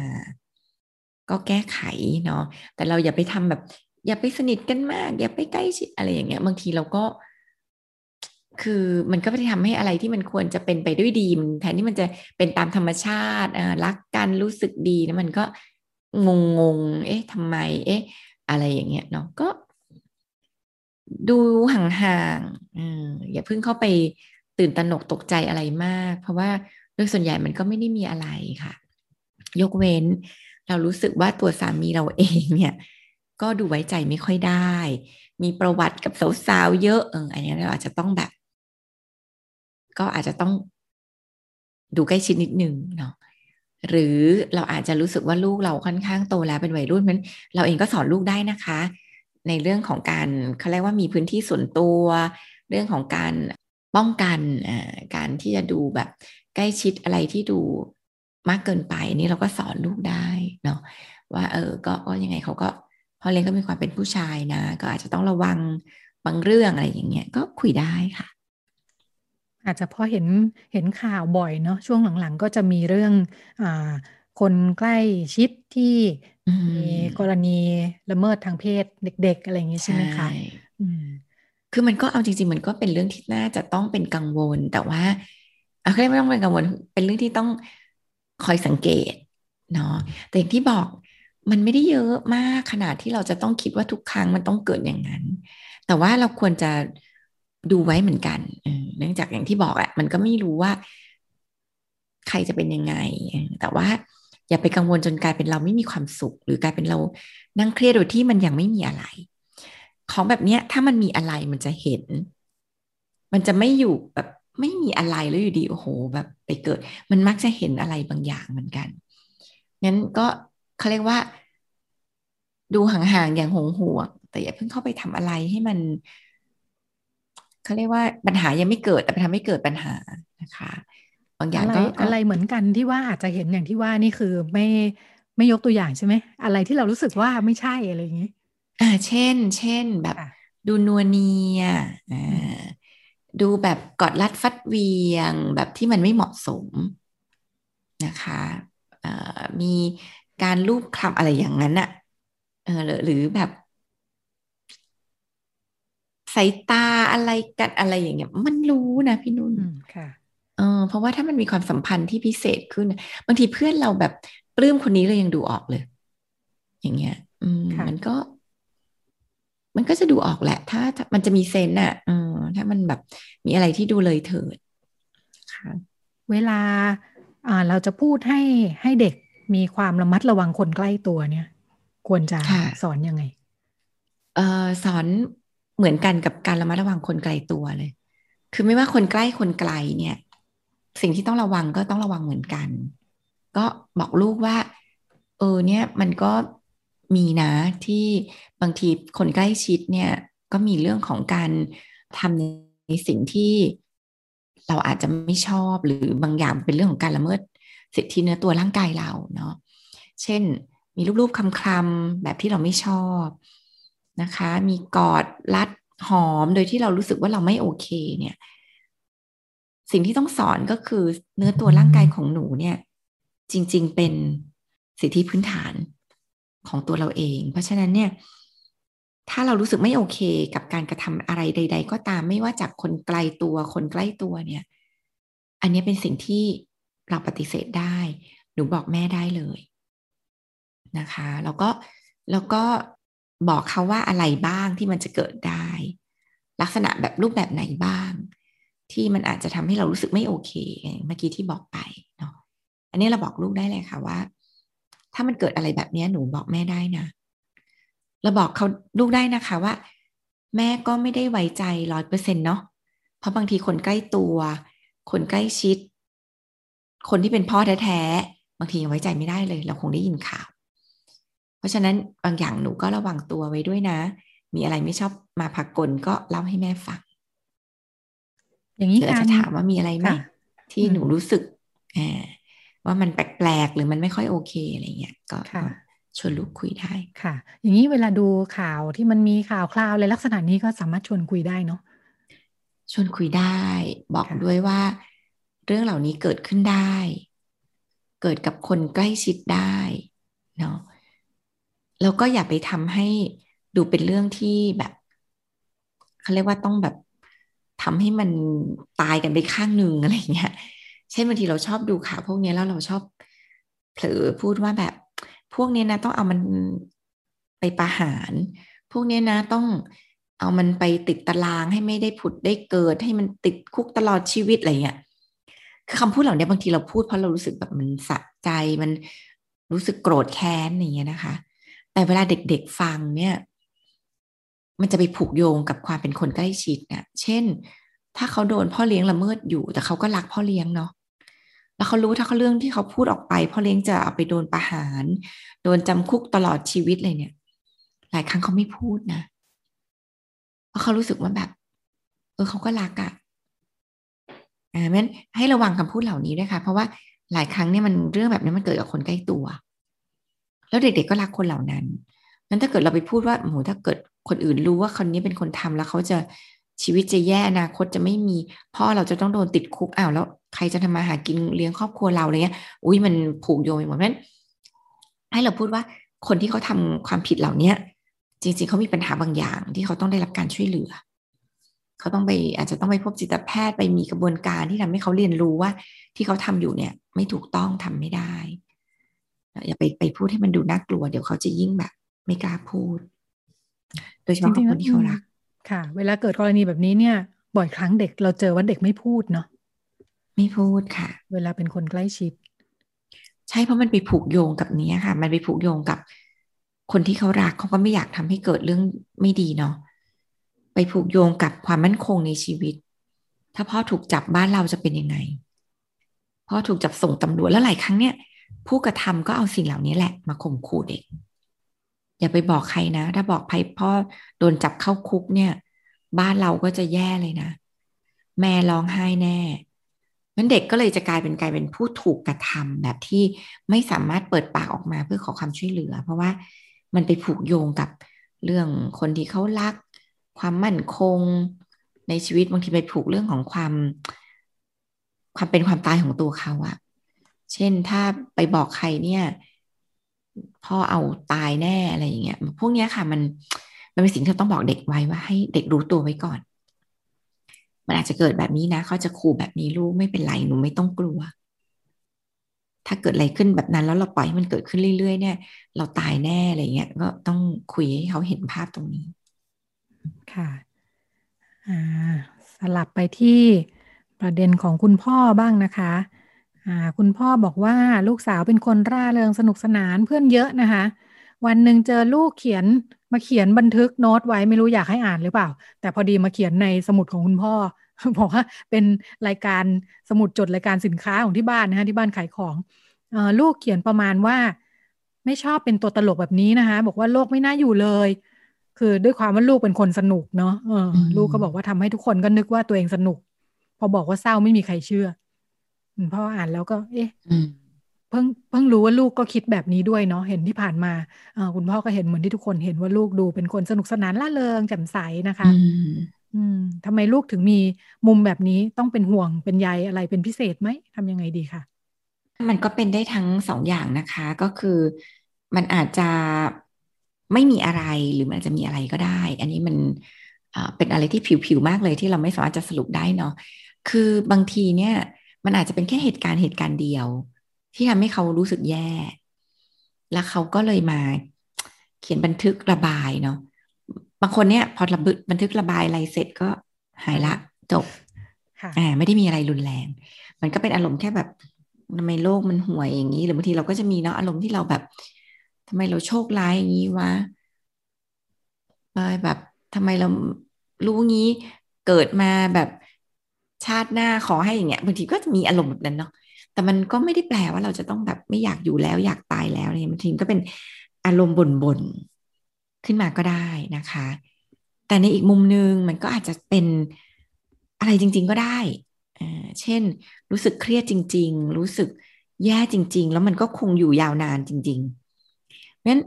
ก็แก้ไขเนาะแต่เราอย่าไปทำแบบ อย่าไปสนิทกันมาก อย่าไปใกล้ชิดอะไรอย่างเงี้ย บางทีเราก็ คือมันก็ไม่ได้ทำให้อะไรที่มันควรจะเป็นไปด้วยดีมันแทนที่มันจะเป็นตามธรรมชาติอ่ารักกันรู้สึกดีนะมันก็งงงเอ๊ะทำไม เอ๊ะ อะไรอย่างเงี้ยเนาะก็ ดูห่างๆอย่าเพิ่งเข้าไปตื่นตระหนกตกใจอะไรมาก เพราะว่าโดยส่วนใหญ่มันก็ไม่ได้มีอะไรค่ะ ยกเว้น เรารู้สึกว่าตัวสามีเราเองเนี่ย ก็ดูไว้ใจไม่ค่อยได้ มีประวัติกับสาวๆเยอะเอออันนี้เราอาจจะต้องแบบ ก็อาจจะต้องดูใกล้ชิดนิดนึงเนาะหรือเราอาจจะรู้สึกว่าลูกเราค่อนข้างโตแล้วเป็นวัยรุ่นเพราะเราเองก็สอนลูกได้นะคะ ในเรื่องของการเขาเรียกว่ามีพื้นที่ส่วนตัว เรื่องของการป้องกันการที่จะดูแบบใกล้ชิดอะไรที่ดูมากเกินไปนี่เราก็สอนลูกได้เนาะว่าเออก็ก็ยังไงเขาก็พ่อเลี้ยงก็มีความเป็นผู้ชายนะ ก็อาจจะต้องระวังบางเรื่องอะไรอย่างเงี้ยก็คุยได้ค่ะ อาจจะพอเห็นเห็นข่าวบ่อยเนาะช่วงหลังๆ ก็จะมีเรื่องอ่าคนใกล้ชิดที่มีกรณีละเมิดทางเพศเด็ก ๆ อะไรอย่างงี้ใช่ไหมคะอืมคือมันก็เอาจริงๆ มันก็เป็นเรื่องที่น่าจะต้องเป็นกังวล แต่ว่าเอาแค่ไม่ต้องเป็นกังวล เป็นเรื่องที่ต้องคอยสังเกตเนาะแต่อย่างที่บอกมันไม่ได้เยอะมากขนาดที่เราจะต้องคิดว่าทุกครั้งมันต้องเกิดอย่างนั้น แต่ว่าเราควรจะ ดูไว้เหมือนกันเนื่องจากอย่างที่บอกอะมันก็ไม่รู้ว่า ใครจะเป็นยังไง แต่ว่าอย่าไปกังวลจนกลายเป็นเราไม่มีความสุข หรือกลายเป็นเรานั่งเครียดโดยที่มันยังไม่มีอะไร ของแบบเนี้ย ถ้ามันมีอะไรมันจะเห็น มันจะไม่อยู่แบบไม่มีอะไรแล้วอยู่ดีโอ้โห แบบไปเกิด มันมักจะเห็นอะไรบางอย่างเหมือนกันงั้นก็เขาเรียกว่า ดูห่างๆอย่างหงห่วงแต่อย่าเพิ่งเข้าไปทำอะไรให้มัน เขาเรียกว่าปัญหายังไม่เกิดแต่ไปทำให้เกิดปัญหานะคะบางอย่างก็อะไรเหมือนกันที่ว่าอาจจะเห็นอย่างที่ว่านี่คือไม่ไม่ยกตัวอย่างใช่ไหมอะไรที่เรารู้สึกว่าไม่ใช่อะไรอย่างนี้อ่าเช่น เช่นแบบดูนัวเนียอ่าดูแบบกอดรัดฟัดเวียงแบบที่มันไม่เหมาะสมนะคะมีการรูปคลำอะไรอย่างนั้นอะเออหรือแบบ สายตาอะไรกันอะไรอย่างเงี้ย มันรู้นะพี่นุ่นค่ะเออเพราะว่าถ้ามันมีความสัมพันธ์ที่พิเศษขึ้น บางทีเพื่อนเราแบบปลื้มคนนี้เรายังดูออกเลย อย่างเงี้ย อืมมันก็ มันก็จะดูออกแหละ ถ้ามันจะมีเซนอะเออถ้ามันแบบมีอะไรที่ดูเลยเถิดค่ะเวลาอ่าเราจะพูดให้ให้เด็กมีความระมัดระวังคนใกล้ตัวเนี่ย ควรจะสอนยังไง เออสอน เหมือนกันกับการระมัดระวังคนไกลตัวเลย คือไม่ว่าคนใกล้คนไกลเนี่ย สิ่งที่ต้องระวังก็ต้องระวังเหมือนกัน ก็บอกลูกว่า เออเนี่ยมันก็มีนะที่บางทีคนใกล้ชิดเนี่ยก็มีเรื่องของการทำในสิ่งที่เราอาจจะไม่ชอบหรือบางอย่างเป็นเรื่องของการละเมิดสิทธิเนื้อตัวร่างกายเราเนาะ เช่น มีรูปๆคำๆแบบที่เราไม่ชอบ นะคะ มีกอดรัดหอมโดยที่เรารู้สึกว่าเราไม่โอเคเนี่ย สิ่งที่ต้องสอนก็คือเนื้อตัวร่างกายของหนูเนี่ย จริง ๆ เป็นสิทธิพื้นฐานของตัวเราเอง เพราะฉะนั้นเนี่ย ถ้าเรารู้สึกไม่โอเคกับการกระทำอะไรใด ๆ ก็ตามไม่ว่าจากคนไกลตัวคนใกล้ตัวเนี่ย อันนี้เป็นสิ่งที่เราปฏิเสธได้ หนูบอกแม่ได้เลยนะคะ แล้วก็แล้วก็ บอกเขาว่าอะไรบ้างที่มันจะเกิดได้ ลักษณะแบบรูปแบบไหนบ้าง ที่มันอาจจะทำให้เรารู้สึกไม่โอเค เมื่อกี้ที่บอกไปเนาะอันนี้เราบอกลูกได้เลยค่ะว่า ถ้ามันเกิดอะไรแบบนี้หนูบอกแม่ได้นะเราบอกเขาลูกได้นะคะว่า แม่ก็ไม่ได้ไว้ใจร้อยเปอร์เซ็นเนาะเพราะบางทีคนใกล้ตัว คนใกล้ชิด คนที่เป็นพ่อแท้ๆบางทียังไว้ใจไม่ได้เลย เราคงได้ยินข่าว เพราะฉะนั้นบางอย่างหนูก็ระวังตัวไว้ด้วยนะ มีอะไรไม่ชอบมาพักกลก็เล่าให้แม่ฟัง อย่างนี้การจะถามว่ามีอะไรไหมที่หนูรู้สึกว่ามันแปลกๆหรือมันไม่ค่อยโอเคอะไรเงี้ยก็ชวนลูกคุยได้ค่ะ อย่างนี้เวลาดูข่าวที่มันมีข่าวคราวอะไรลักษณะนี้ก็สามารถชวนคุยได้เนาะชวนคุยได้ บอกด้วยว่า เรื่องเหล่านี้เกิดขึ้นได้ เกิดกับคนใกล้ชิดได้เนาะ แล้วก็อย่าไปทำให้ดูเป็นเรื่องที่แบบเขาเรียกว่าต้องแบบทำให้มันตายกันไปข้างหนึ่งอะไรเงี้ยเช่นบางทีเราชอบดูข่าวพวกนี้แล้วเราชอบเผลอพูดว่าแบบ พวกนี้นะต้องเอามันไปประหาร พวกนี้นะต้องเอามันไปติดตารางให้ไม่ได้ผุดได้เกิด ให้มันติดคุกตลอดชีวิตอะไรเงี้ยคือคำพูดเหล่านี้บางทีเราพูดเพราะเรารู้สึกแบบมันสะใจมันรู้สึกโกรธแค้นอย่างเงี้ยนะคะ แต่เวลาเด็กๆฟังเนี่ยมันจะไปผูกโยงกับความเป็นคนใกล้ชิดเนี่ยเช่น ถ้าเขาโดนพ่อเลี้ยงละเมิดอยู่ แต่เขาก็รักพ่อเลี้ยงเนาะแล้วเขารู้ถ้าเขาเรื่องที่เขาพูดออกไป พ่อเลี้ยงจะเอาไปโดนประหาร โดนจำคุกตลอดชีวิตเลยเนี่ย หลายครั้งเขาไม่พูดนะเพราะเขารู้สึกว่าแบบ เออเขาก็รักอะอ่ามันให้ระวังคำพูดเหล่านี้ด้วยค่ะ เพราะว่าหลายครั้งเนี่ยมันเรื่องแบบนี้มันเกิดกับคนใกล้ตัว แล้วเด็กๆก็รักคนเหล่านั้นนั้นถ้าเกิดเราไปพูดว่าโอ้โหถ้าเกิดคนอื่นรู้ว่าคนนี้เป็นคนทำแล้วเขาจะชีวิตจะแย่อนาคตจะไม่มีพ่อเราจะต้องโดนติดคุกอ้าวแล้วใครจะทำมาหากินเลี้ยงครอบครัวเราอะไรเงี้ย อุ้ยมันผูกโยงไปหมดนั้นให้เราพูดว่าคนที่เขาทาความผิดเหล่าเนี้ย จริง ๆเขามีปัญหาบางอย่าง ที่เขาต้องได้รับการช่วยเหลือ เขาต้องไปอาจจะต้องไปพบจิตแพทย์ไปมีกระบวนการที่ทำให้เขาเรียนรู้ว่าที่เขาทำอยู่เนี่ย ไม่ถูกต้องทำไม่ได้ อย่าไปไปพูดให้มันดูน่ากลัว เดี๋ยวเขาจะยิ่งแบบ ไม่กล้าพูด โดยเฉพาะคนที่เขารัก ค่ะ เวลาเกิดกรณีแบบนี้เนี่ย บ่อยครั้งเด็กเราเจอว่าเด็กไม่พูดเนาะไม่พูดค่ะ เวลาเป็นคนใกล้ชิด ใช่เพราะมันไปผูกโยงกับนี้ค่ะ มันไปผูกโยงกับ คนที่เขารักเขาก็ไม่อยากทำให้เกิดเรื่องไม่ดีเนาะไปผูกโยงกับความมั่นคงในชีวิต ถ้าพ่อถูกจับบ้านเราจะเป็นยังไงพ่อถูกจับส่งตำรวจแล้วหลายครั้งเนี่ย ผู้กระทำก็เอาสิ่งเหล่านี้แหละ มาข่มขู่เด็ก อย่าไปบอกใครนะ ถ้าบอกใครพ่อโดนจับเข้าคุกเนี่ย บ้านเราก็จะแย่เลยนะ แม่ร้องไห้แน่นั้นเด็กก็เลยจะกลายเป็นกลายเป็นผู้ถูกกระทำแบบที่ไม่สามารถเปิดปากออกมาเพื่อขอความช่วยเหลือ เพราะว่ามันไปผูกโยงกับเรื่องคนที่เขารัก ความมั่นคง ในชีวิตบางทีไปผูกเรื่องของความ ความเป็นความตายของตัวเขาอะ เช่นถ้าไปบอกใครเนี่ยพ่อเอาตายแน่อะไรอย่างเงี้ยพวกเนี้ยค่ะ มันมันเป็นสิ่งที่ต้องบอกเด็กไว้ว่าให้เด็กรู้ตัวไว้ก่อน มันอาจจะเกิดแบบนี้นะเขาจะขู่แบบนี้ลูกไม่เป็นไรหนูไม่ต้องกลัว ถ้าเกิดอะไรขึ้นแบบนั้นแล้วเราปล่อยให้มันเกิดขึ้นเรื่อยๆเนี่ย เราตายแน่อะไรเงี้ยก็ต้องคุยให้เขาเห็นภาพตรงนี้ ค่ะสลับไปที่ประเด็นของคุณพ่อบ้างนะคะ คุณพ่อบอกว่าลูกสาวเป็นคนร่าเริงสนุกสนานเพื่อนเยอะนะคะ วันหนึ่งเจอลูกเขียนมาเขียนบันทึกโน้ตไว้ไม่รู้อยากให้อ่านหรือเปล่า แต่พอดีมาเขียนในสมุดของคุณพ่อบอกว่าเป็นรายการสมุดจดรายการสินค้าของที่บ้านนะคะที่บ้านขายของอลูกเขียนประมาณว่า ไม่ชอบเป็นตัวตลกแบบนี้นะคะ บอกว่าโลกไม่น่าอยู่เลย คือด้วยความว่าลูกเป็นคนสนุกเนาะลูกก็บอกว่าทำให้ทุกคนก็นึกว่าตัวเองสนุก พอบอกว่าเศร้าไม่มีใครเชื่อ พ่ออ่านแล้วก็ เอ๊ะเพิ่งเพิ่งรู้ว่าลูกก็คิดแบบนี้ด้วยเนาะเห็นที่ผ่านมาอคุณพ่อก็เห็นเหมือนที่ทุกคนเห็นว่าลูกดูเป็นคนสนุกสนานล่าเริงแจ่มใสนะคะ อืมทำไมลูกถึงมีมุมแบบนี้ต้องเป็นห่วงเป็นใยอะไรเป็นพิเศษไหมทำยังไงดีคะมันก็เป็นได้ทั้งสองอย่างนะคะ ก็คือมันอาจจะไม่มีอะไรหรือมันอาจจะมีอะไรก็ได้ อันนี้มันเป็นอะไรที่ผิวๆมากเลยที่เราไม่สามารถจะสรุปได้เนาะคือบางทีเนี่ย มันอาจจะเป็นแค่เหตุการณ์เหตุการณ์เดียว ที่ทำให้เขารู้สึกแย่ แล้วเขาก็เลยมาเขียนบันทึกระบายเนาะบางคนเนี่ยพอระบึบันทึกระบายอะไรเสร็จก็หายละจบอ่าไม่ได้มีอะไรรุนแรง มันก็เป็นอารมณ์แค่แบบทำไมโลกมันห่วยอย่างนี้ หรือบางทีเราก็จะมีเนาะอารมณ์ที่เราแบบทำไมเราโชคร้ายอย่างนี้วะแบบทำไมเรารู้งี้เกิดมาแบบ ชาติหน้าขอให้อย่างเงี้ยบางทีก็จะมีอารมณ์แบบนั้นเนาะแต่มันก็ไม่ได้แปลว่าเราจะต้องแบบไม่อยากอยู่แล้วอยากตายแล้วเนี่ยบางทีก็เป็นอารมณ์บ่นๆขึ้นมาก็ได้นะคะ แต่ในอีกมุมนึงมันก็อาจจะเป็นอะไรจริง ๆก็ได้เช่น รู้สึกเครียดจริง ๆ รู้สึกแย่จริง ๆ แล้วมันก็คงอยู่ยาวนานจริงๆเพราะฉะนั้น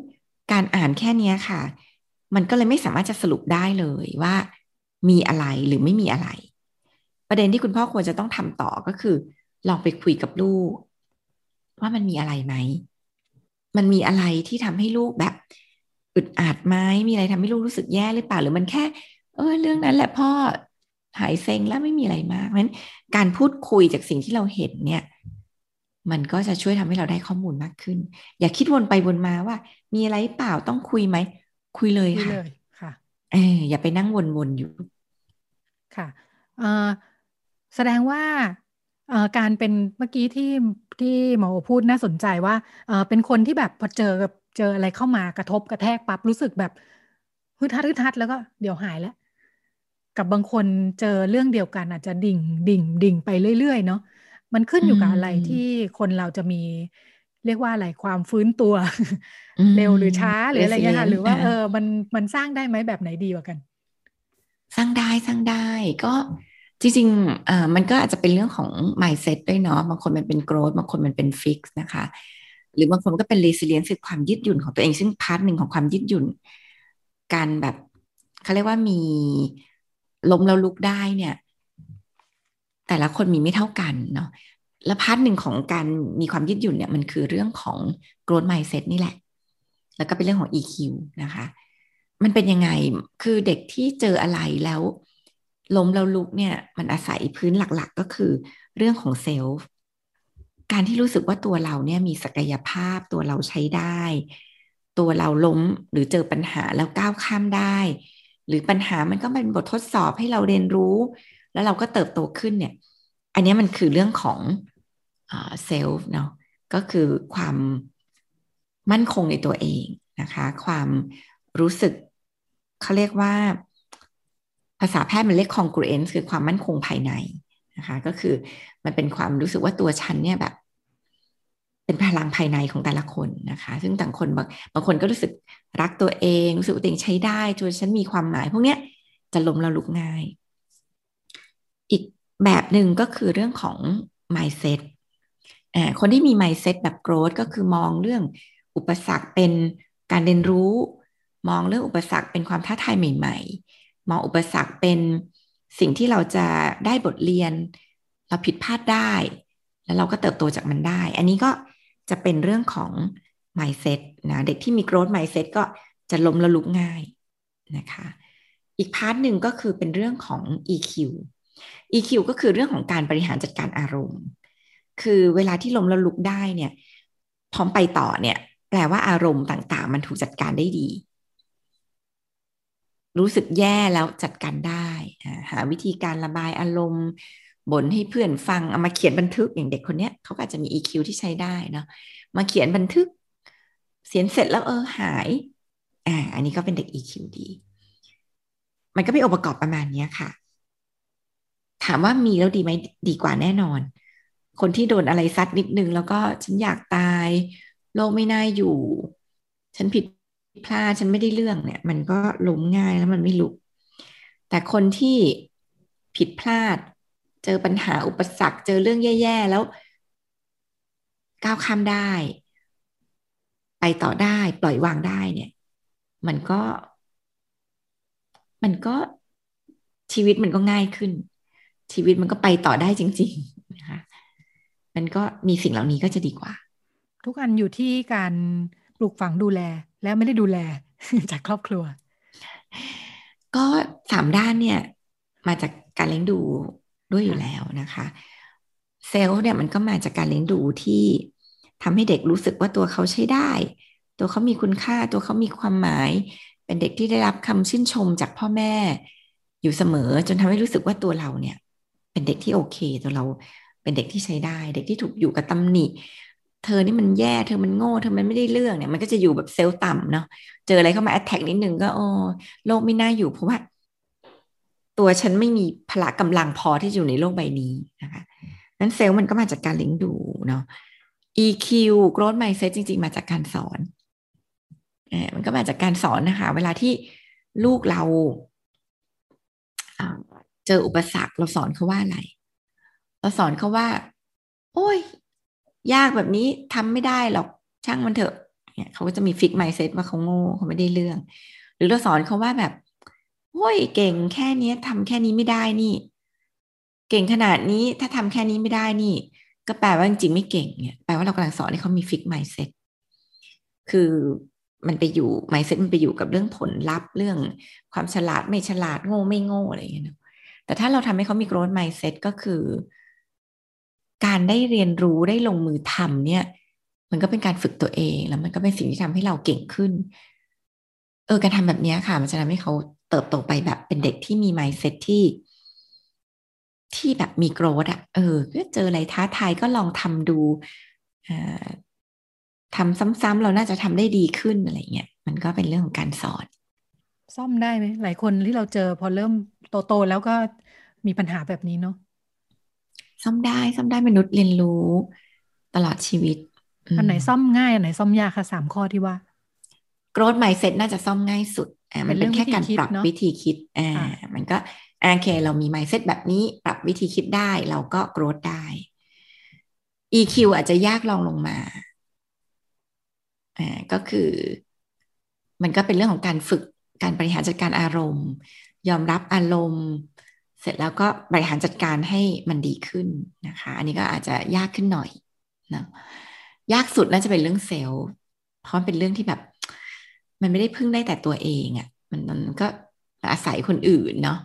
การอ่านแค่นี้ค่ะ มันก็เลยไม่สามารถจะสรุปได้เลยว่ามีอะไรหรือไม่มีอะไร ประเด็นที่คุณพ่อควรจะต้องทำต่อก็คือลองไปคุยกับลูก ว่ามันมีอะไรไหม มันมีอะไรที่ทำให้ลูกแบบอึดอัดไหมมีอะไรทำให้ลูกรู้สึกแย่หรือเปล่าหรือมันแค่ เออเรื่องนั้นแหละพ่อหายเซ็งแล้วไม่มีอะไรมากเพราะฉะนั้นการพูดคุยจากสิ่งที่เราเห็นเนี่ย มันก็จะช่วยทำให้เราได้ข้อมูลมากขึ้น อย่าคิดวนไปวนมาว่า มีอะไรเปล่าต้องคุยไหม คุยเลยค่ะค่ะเอออย่าไปนั่งวนๆอยู่ค่ะเออ แสดงว่าเออการเป็นเมื่อกี้ที่ที่หมอพูดน่าสนใจว่าเออเป็นคนที่แบบพอเจอเจออะไรเข้ามากระทบกระแทกปั๊บรู้สึกแบบฮึดทัดฮึดทัดแล้วก็เดี๋ยวหายแล้วกับบางคนเจอเรื่องเดียวกันอาจจะดิ่งดิ่งดิ่งไปเรื่อยๆเนาะมันขึ้นอยู่กับอะไรที่คนเราจะมีเรียกว่าอะไรความฟื้นตัวเร็วหรือช้าหรืออะไรเงี้ยค่ะหรือว่าเออมันมันสร้างได้ไหมแบบไหนดีกว่ากัน สร้างได้สร้างได้ก็ จริงๆอ่ามันก็อาจจะเป็นเรื่องของ mindset ด้วยเนาะบางคนมันเป็น growth บางคนมันเป็น fix นะคะ หรือบางคนก็เป็น resilience คือความยืดหยุ่นของตัวเองซึ่ง part หนึ่งของความยืดหยุ่น การแบบเขาเรียกว่ามีล้มแล้วลุกได้เนี่ย แต่ละคนมีไม่เท่ากันเนาะและ part หนึ่งของการมีความยืดหยุ่นเนี่ยมันคือเรื่องของ growth mindset นี่แหละ แล้วก็เป็นเรื่องของ EQ นะคะ มันเป็นยังไงคือเด็กที่เจออะไรแล้ว ล้มแล้วลุกเนี่ยมันอาศัยพื้นหลักๆ ก็คือเรื่องของเซลฟ์การที่รู้สึกว่าตัวเราเนี่ยมีศักยภาพตัวเราใช้ได้ ตัวเราล้มหรือเจอปัญหาแล้วก้าวข้ามได้ หรือปัญหามันก็เป็นบททดสอบให้เราเรียนรู้ แล้วเราก็เติบโตขึ้นเนี่ย อันนี้มันคือเรื่องของเซลฟ์เนาะก็คือความมั่นคงในตัวเองนะคะ ความรู้สึกเขาเรียกว่า ภาษาแพทย์มันเรียก congruence คือความมั่นคงภายในนะคะก็คือมันเป็นความรู้สึกว่าตัวฉันเนี่ยแบบ เป็นพลังภายในของแต่ละคนนะคะ ซึ่งต่างคนบางบางคนก็รู้สึกรักตัวเองรู้สึกตัวเองใช้ได้จนฉันมีความหมาย พวกเนี้ยจะล้มละลุกง่าย อีกแบบหนึ่งก็คือเรื่องของ mindset คนที่มี mindset แบบ growth ก็คือมองเรื่องอุปสรรคเป็นการเรียนรู้ มองเรื่องอุปสรรคเป็นความท้าทายใหม่ ๆ มองอุปสรรคเป็นสิ่งที่เราจะได้บทเรียน เราผิดพลาดได้ แล้วเราก็เติบโตจากมันได้ อันนี้ก็จะเป็นเรื่องของ mindset นะเด็กที่มี growth mindset ก็จะล้มละลุกง่ายนะคะ อีกพาร์ทหนึ่งก็คือเป็นเรื่องของ EQ EQ ก็คือเรื่องของการบริหารจัดการอารมณ์ คือเวลาที่ล้มล้วลุกได้เนี่ย พร้อมไปต่อเนี่ย แปลว่าอารมณ์ต่างๆ มันถูกจัดการได้ดี รู้สึกแย่แล้วจัดการได้หาวิธีการระบายอารมณ์บ่นให้เพื่อนฟังเอามาเขียนบันทึกอย่างเด็กคนนี้เขาก็อาจจะมี EQ ที่ใช้ได้นะมาเขียนบันทึกเสียนเสร็จแล้วเออหายอ่าอันนี้ก็เป็นเด็ก EQ ดี มันก็เป็นองค์ประกอบประมาณนี้ค่ะ ถามว่ามีแล้วดีไหมดีกว่าแน่นอน คนที่โดนอะไรซัดนิดนึงแล้วก็ฉันอยากตาย โลกไม่น่าอยู่ ฉันผิด พลาดฉันไม่ได้เรื่องเนี่ย มันก็ล้มง่ายแล้วมันไม่ลุก แต่คนที่ผิดพลาด เจอปัญหาอุปสรรค เจอเรื่องแย่ๆแล้ว ก้าวข้ามได้ ไปต่อได้ปล่อยวางได้เนี่ย มันก็ มันก็ชีวิตมันก็ง่ายขึ้น ชีวิตมันก็ไปต่อได้จริงๆนะคะมันก็มีสิ่งเหล่านี้ก็จะดีกว่า ทุกอันอยู่ที่การปลูกฝังดูแล และไม่ได้ดูแลจากครอบครัว ก็สามด้านเนี่ย มาจากการเลี้ยงดูด้วยอยู่แล้วนะคะ เซลล์เนี่ยมันก็มาจากการเลี้ยงดูที่ทำให้เด็กรู้สึกว่าตัวเขาใช้ได้ ตัวเขามีคุณค่าตัวเขามีความหมาย เป็นเด็กที่ได้รับคำชื่นชมจากพ่อแม่ อยู่เสมอจนทำให้รู้สึกว่าตัวเราเนี่ย เป็นเด็กที่โอเค ตัวเราเป็นเด็กที่ใช้ได้ เด็กที่ถูกอยู่กับตำหนิ เธอนี่มันแย่เธอมันโง่เธอมันไม่ได้เรื่องเนี่ยมันก็จะอยู่แบบเซลล์ต่ำเนาะเจออะไรเข้ามาแอตแทกนิดนึงก็โอ้โลกไม่น่าอยู่เพราะว่า ตัวฉันไม่มีพละกำลังพอที่อยู่ในโลกใบนี้นะคะนั้นเซลล์มันก็มาจากการเลี้ยงดูเนาะ EQ growth mindset จริง ๆ มาจากการสอนเออมันก็มาจากการสอนนะคะ เวลาที่ลูกเราเจออุปสรรคเราสอนเขาว่าอะไร เราสอนเขาว่า โอ้ย ยากแบบนี้ทำไม่ได้หรอกช่างมันเถอะเนี่ยเขาก็จะมีฟิกไมเซ็ตว่าเขาโง่เขาไม่ได้เรื่อง หรือเราสอนเขาว่าแบบโอ้ยเก่งแค่นี้ทำแค่นี้ไม่ได้นี่ เก่งขนาดนี้ถ้าทำแค่นี้ไม่ได้นี่ ก็แปลว่าจริงๆไม่เก่งเนี่ยแปลว่าเรากำลังสอนให้เขามีฟิกไมเซ็ตคือมันไปอยู่ไมเซ็ตมันไปอยู่กับเรื่องผลลัพธ์เรื่องความฉลาดไม่ฉลาดโง่ไม่โง่อะไรอย่างเงี้ยแต่ถ้าเราทำให้เขามี growth mindset ก็คือ การได้เรียนรู้ได้ลงมือทำเนี่ย มันก็เป็นการฝึกตัวเองแล้วมันก็เป็นสิ่งที่ทำให้เราเก่งขึ้น เออการทำแบบนี้ค่ะมันจะทำให้เขาเติบโตไปแบบเป็นเด็กที่มี mindset ที่ที่แบบมีโกรธอะเออเจออะไรท้าทายก็ลองทำดูทำซ้ำๆเราน่าจะทำได้ดีขึ้นอะไรเงี้ยมันก็เป็นเรื่องของการสอน ซ่อมได้ไหมหลายคนที่เราเจอพอเริ่มโตๆแล้วก็มีปัญหาแบบนี้เนาะ ซ่อมได้ซ่อมได้มนุษย์เรียนรู้ตลอดชีวิต อันไหนซ่อมง่าย อันไหนซ่อมยากคะสามข้อที่ว่า growth mindset น่าจะซ่อมง่ายสุดอ่ามันเป็นแค่การปรับวิธีคิดอ่ามันก็โอเค เรามี mindset แบบนี้ปรับวิธีคิดได้เราก็ growth ได้ EQ อาจจะยากลองลงมาอ่าก็คือ มันก็เป็นเรื่องของการฝึกการบริหารจัดการอารมณ์ ยอมรับอารมณ์ เสร็จแล้วก็บริหารจัดการให้มันดีขึ้นนะคะ อันนี้ก็อาจจะยากขึ้นหน่อยนะยากสุดน่าจะเป็นเรื่องเซลล์เพราะมันเป็นเรื่องที่แบบ มันไม่ได้พึ่งได้แต่ตัวเองอะ่ะมันมันก็อาศัยคนอื่นเนาะ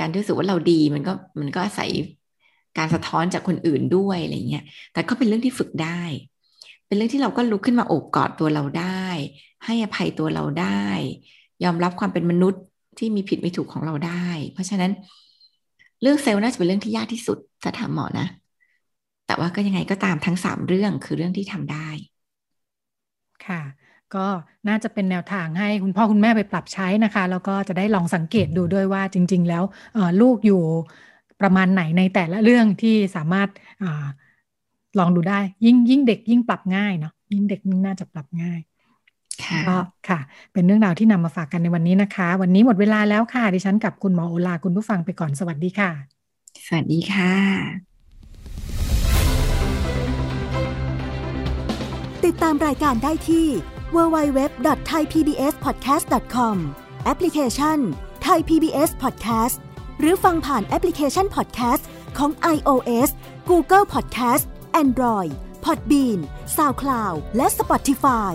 การรู้สึกว่าเราดีมันก็มันก็อาศัยการสะท้อนจากคนอื่นด้วยอะไรเงี้ย แต่ก็เป็นเรื่องที่ฝึกได้ เป็นเรื่องที่เราก็ลุกขึ้นมาโอบกอดตัวเราได้ ให้อภัยตัวเราได้ ยอมรับความเป็นมนุษย์ที่มีผิดมีถูกของเราได้ เพราะฉะนั้น เรื่องเซลล์น่าจะเป็นเรื่องที่ยากที่สุดถ้าถามหมอนะ แต่ว่าก็ยังไงก็ตามทั้งสามเรื่องคือเรื่องที่ทำได้ ค่ะ ก็น่าจะเป็นแนวทางให้คุณพ่อคุณแม่ไปปรับใช้นะคะ แล้วก็จะได้ลองสังเกตดูด้วยว่าจริง ๆ แล้วลูกอยู่ประมาณไหนในแต่ละเรื่องที่สามารถอลองดูได้ยิ่งยิ่งเด็กยิ่งปรับง่ายเนาะยิ่งเด็กยิ่งน่าจะปรับง่าย ก็ค่ะ เป็นเรื่องราวที่นำมาฝากกันในวันนี้นะคะ วันนี้หมดเวลาแล้วค่ะ ดิฉันกับคุณหมอโอลาคุณผู้ฟังไปก่อนสวัสดีค่ะ สวัสดีค่ะ ติดตามรายการได้ที่ www.thaipbspodcast.com แอปพลิเคชัน Thai PBS Podcast หรือฟังผ่านแอปพลิเคชัน Podcast ของ iOS Google Podcast Android Podbean SoundCloud และ Spotify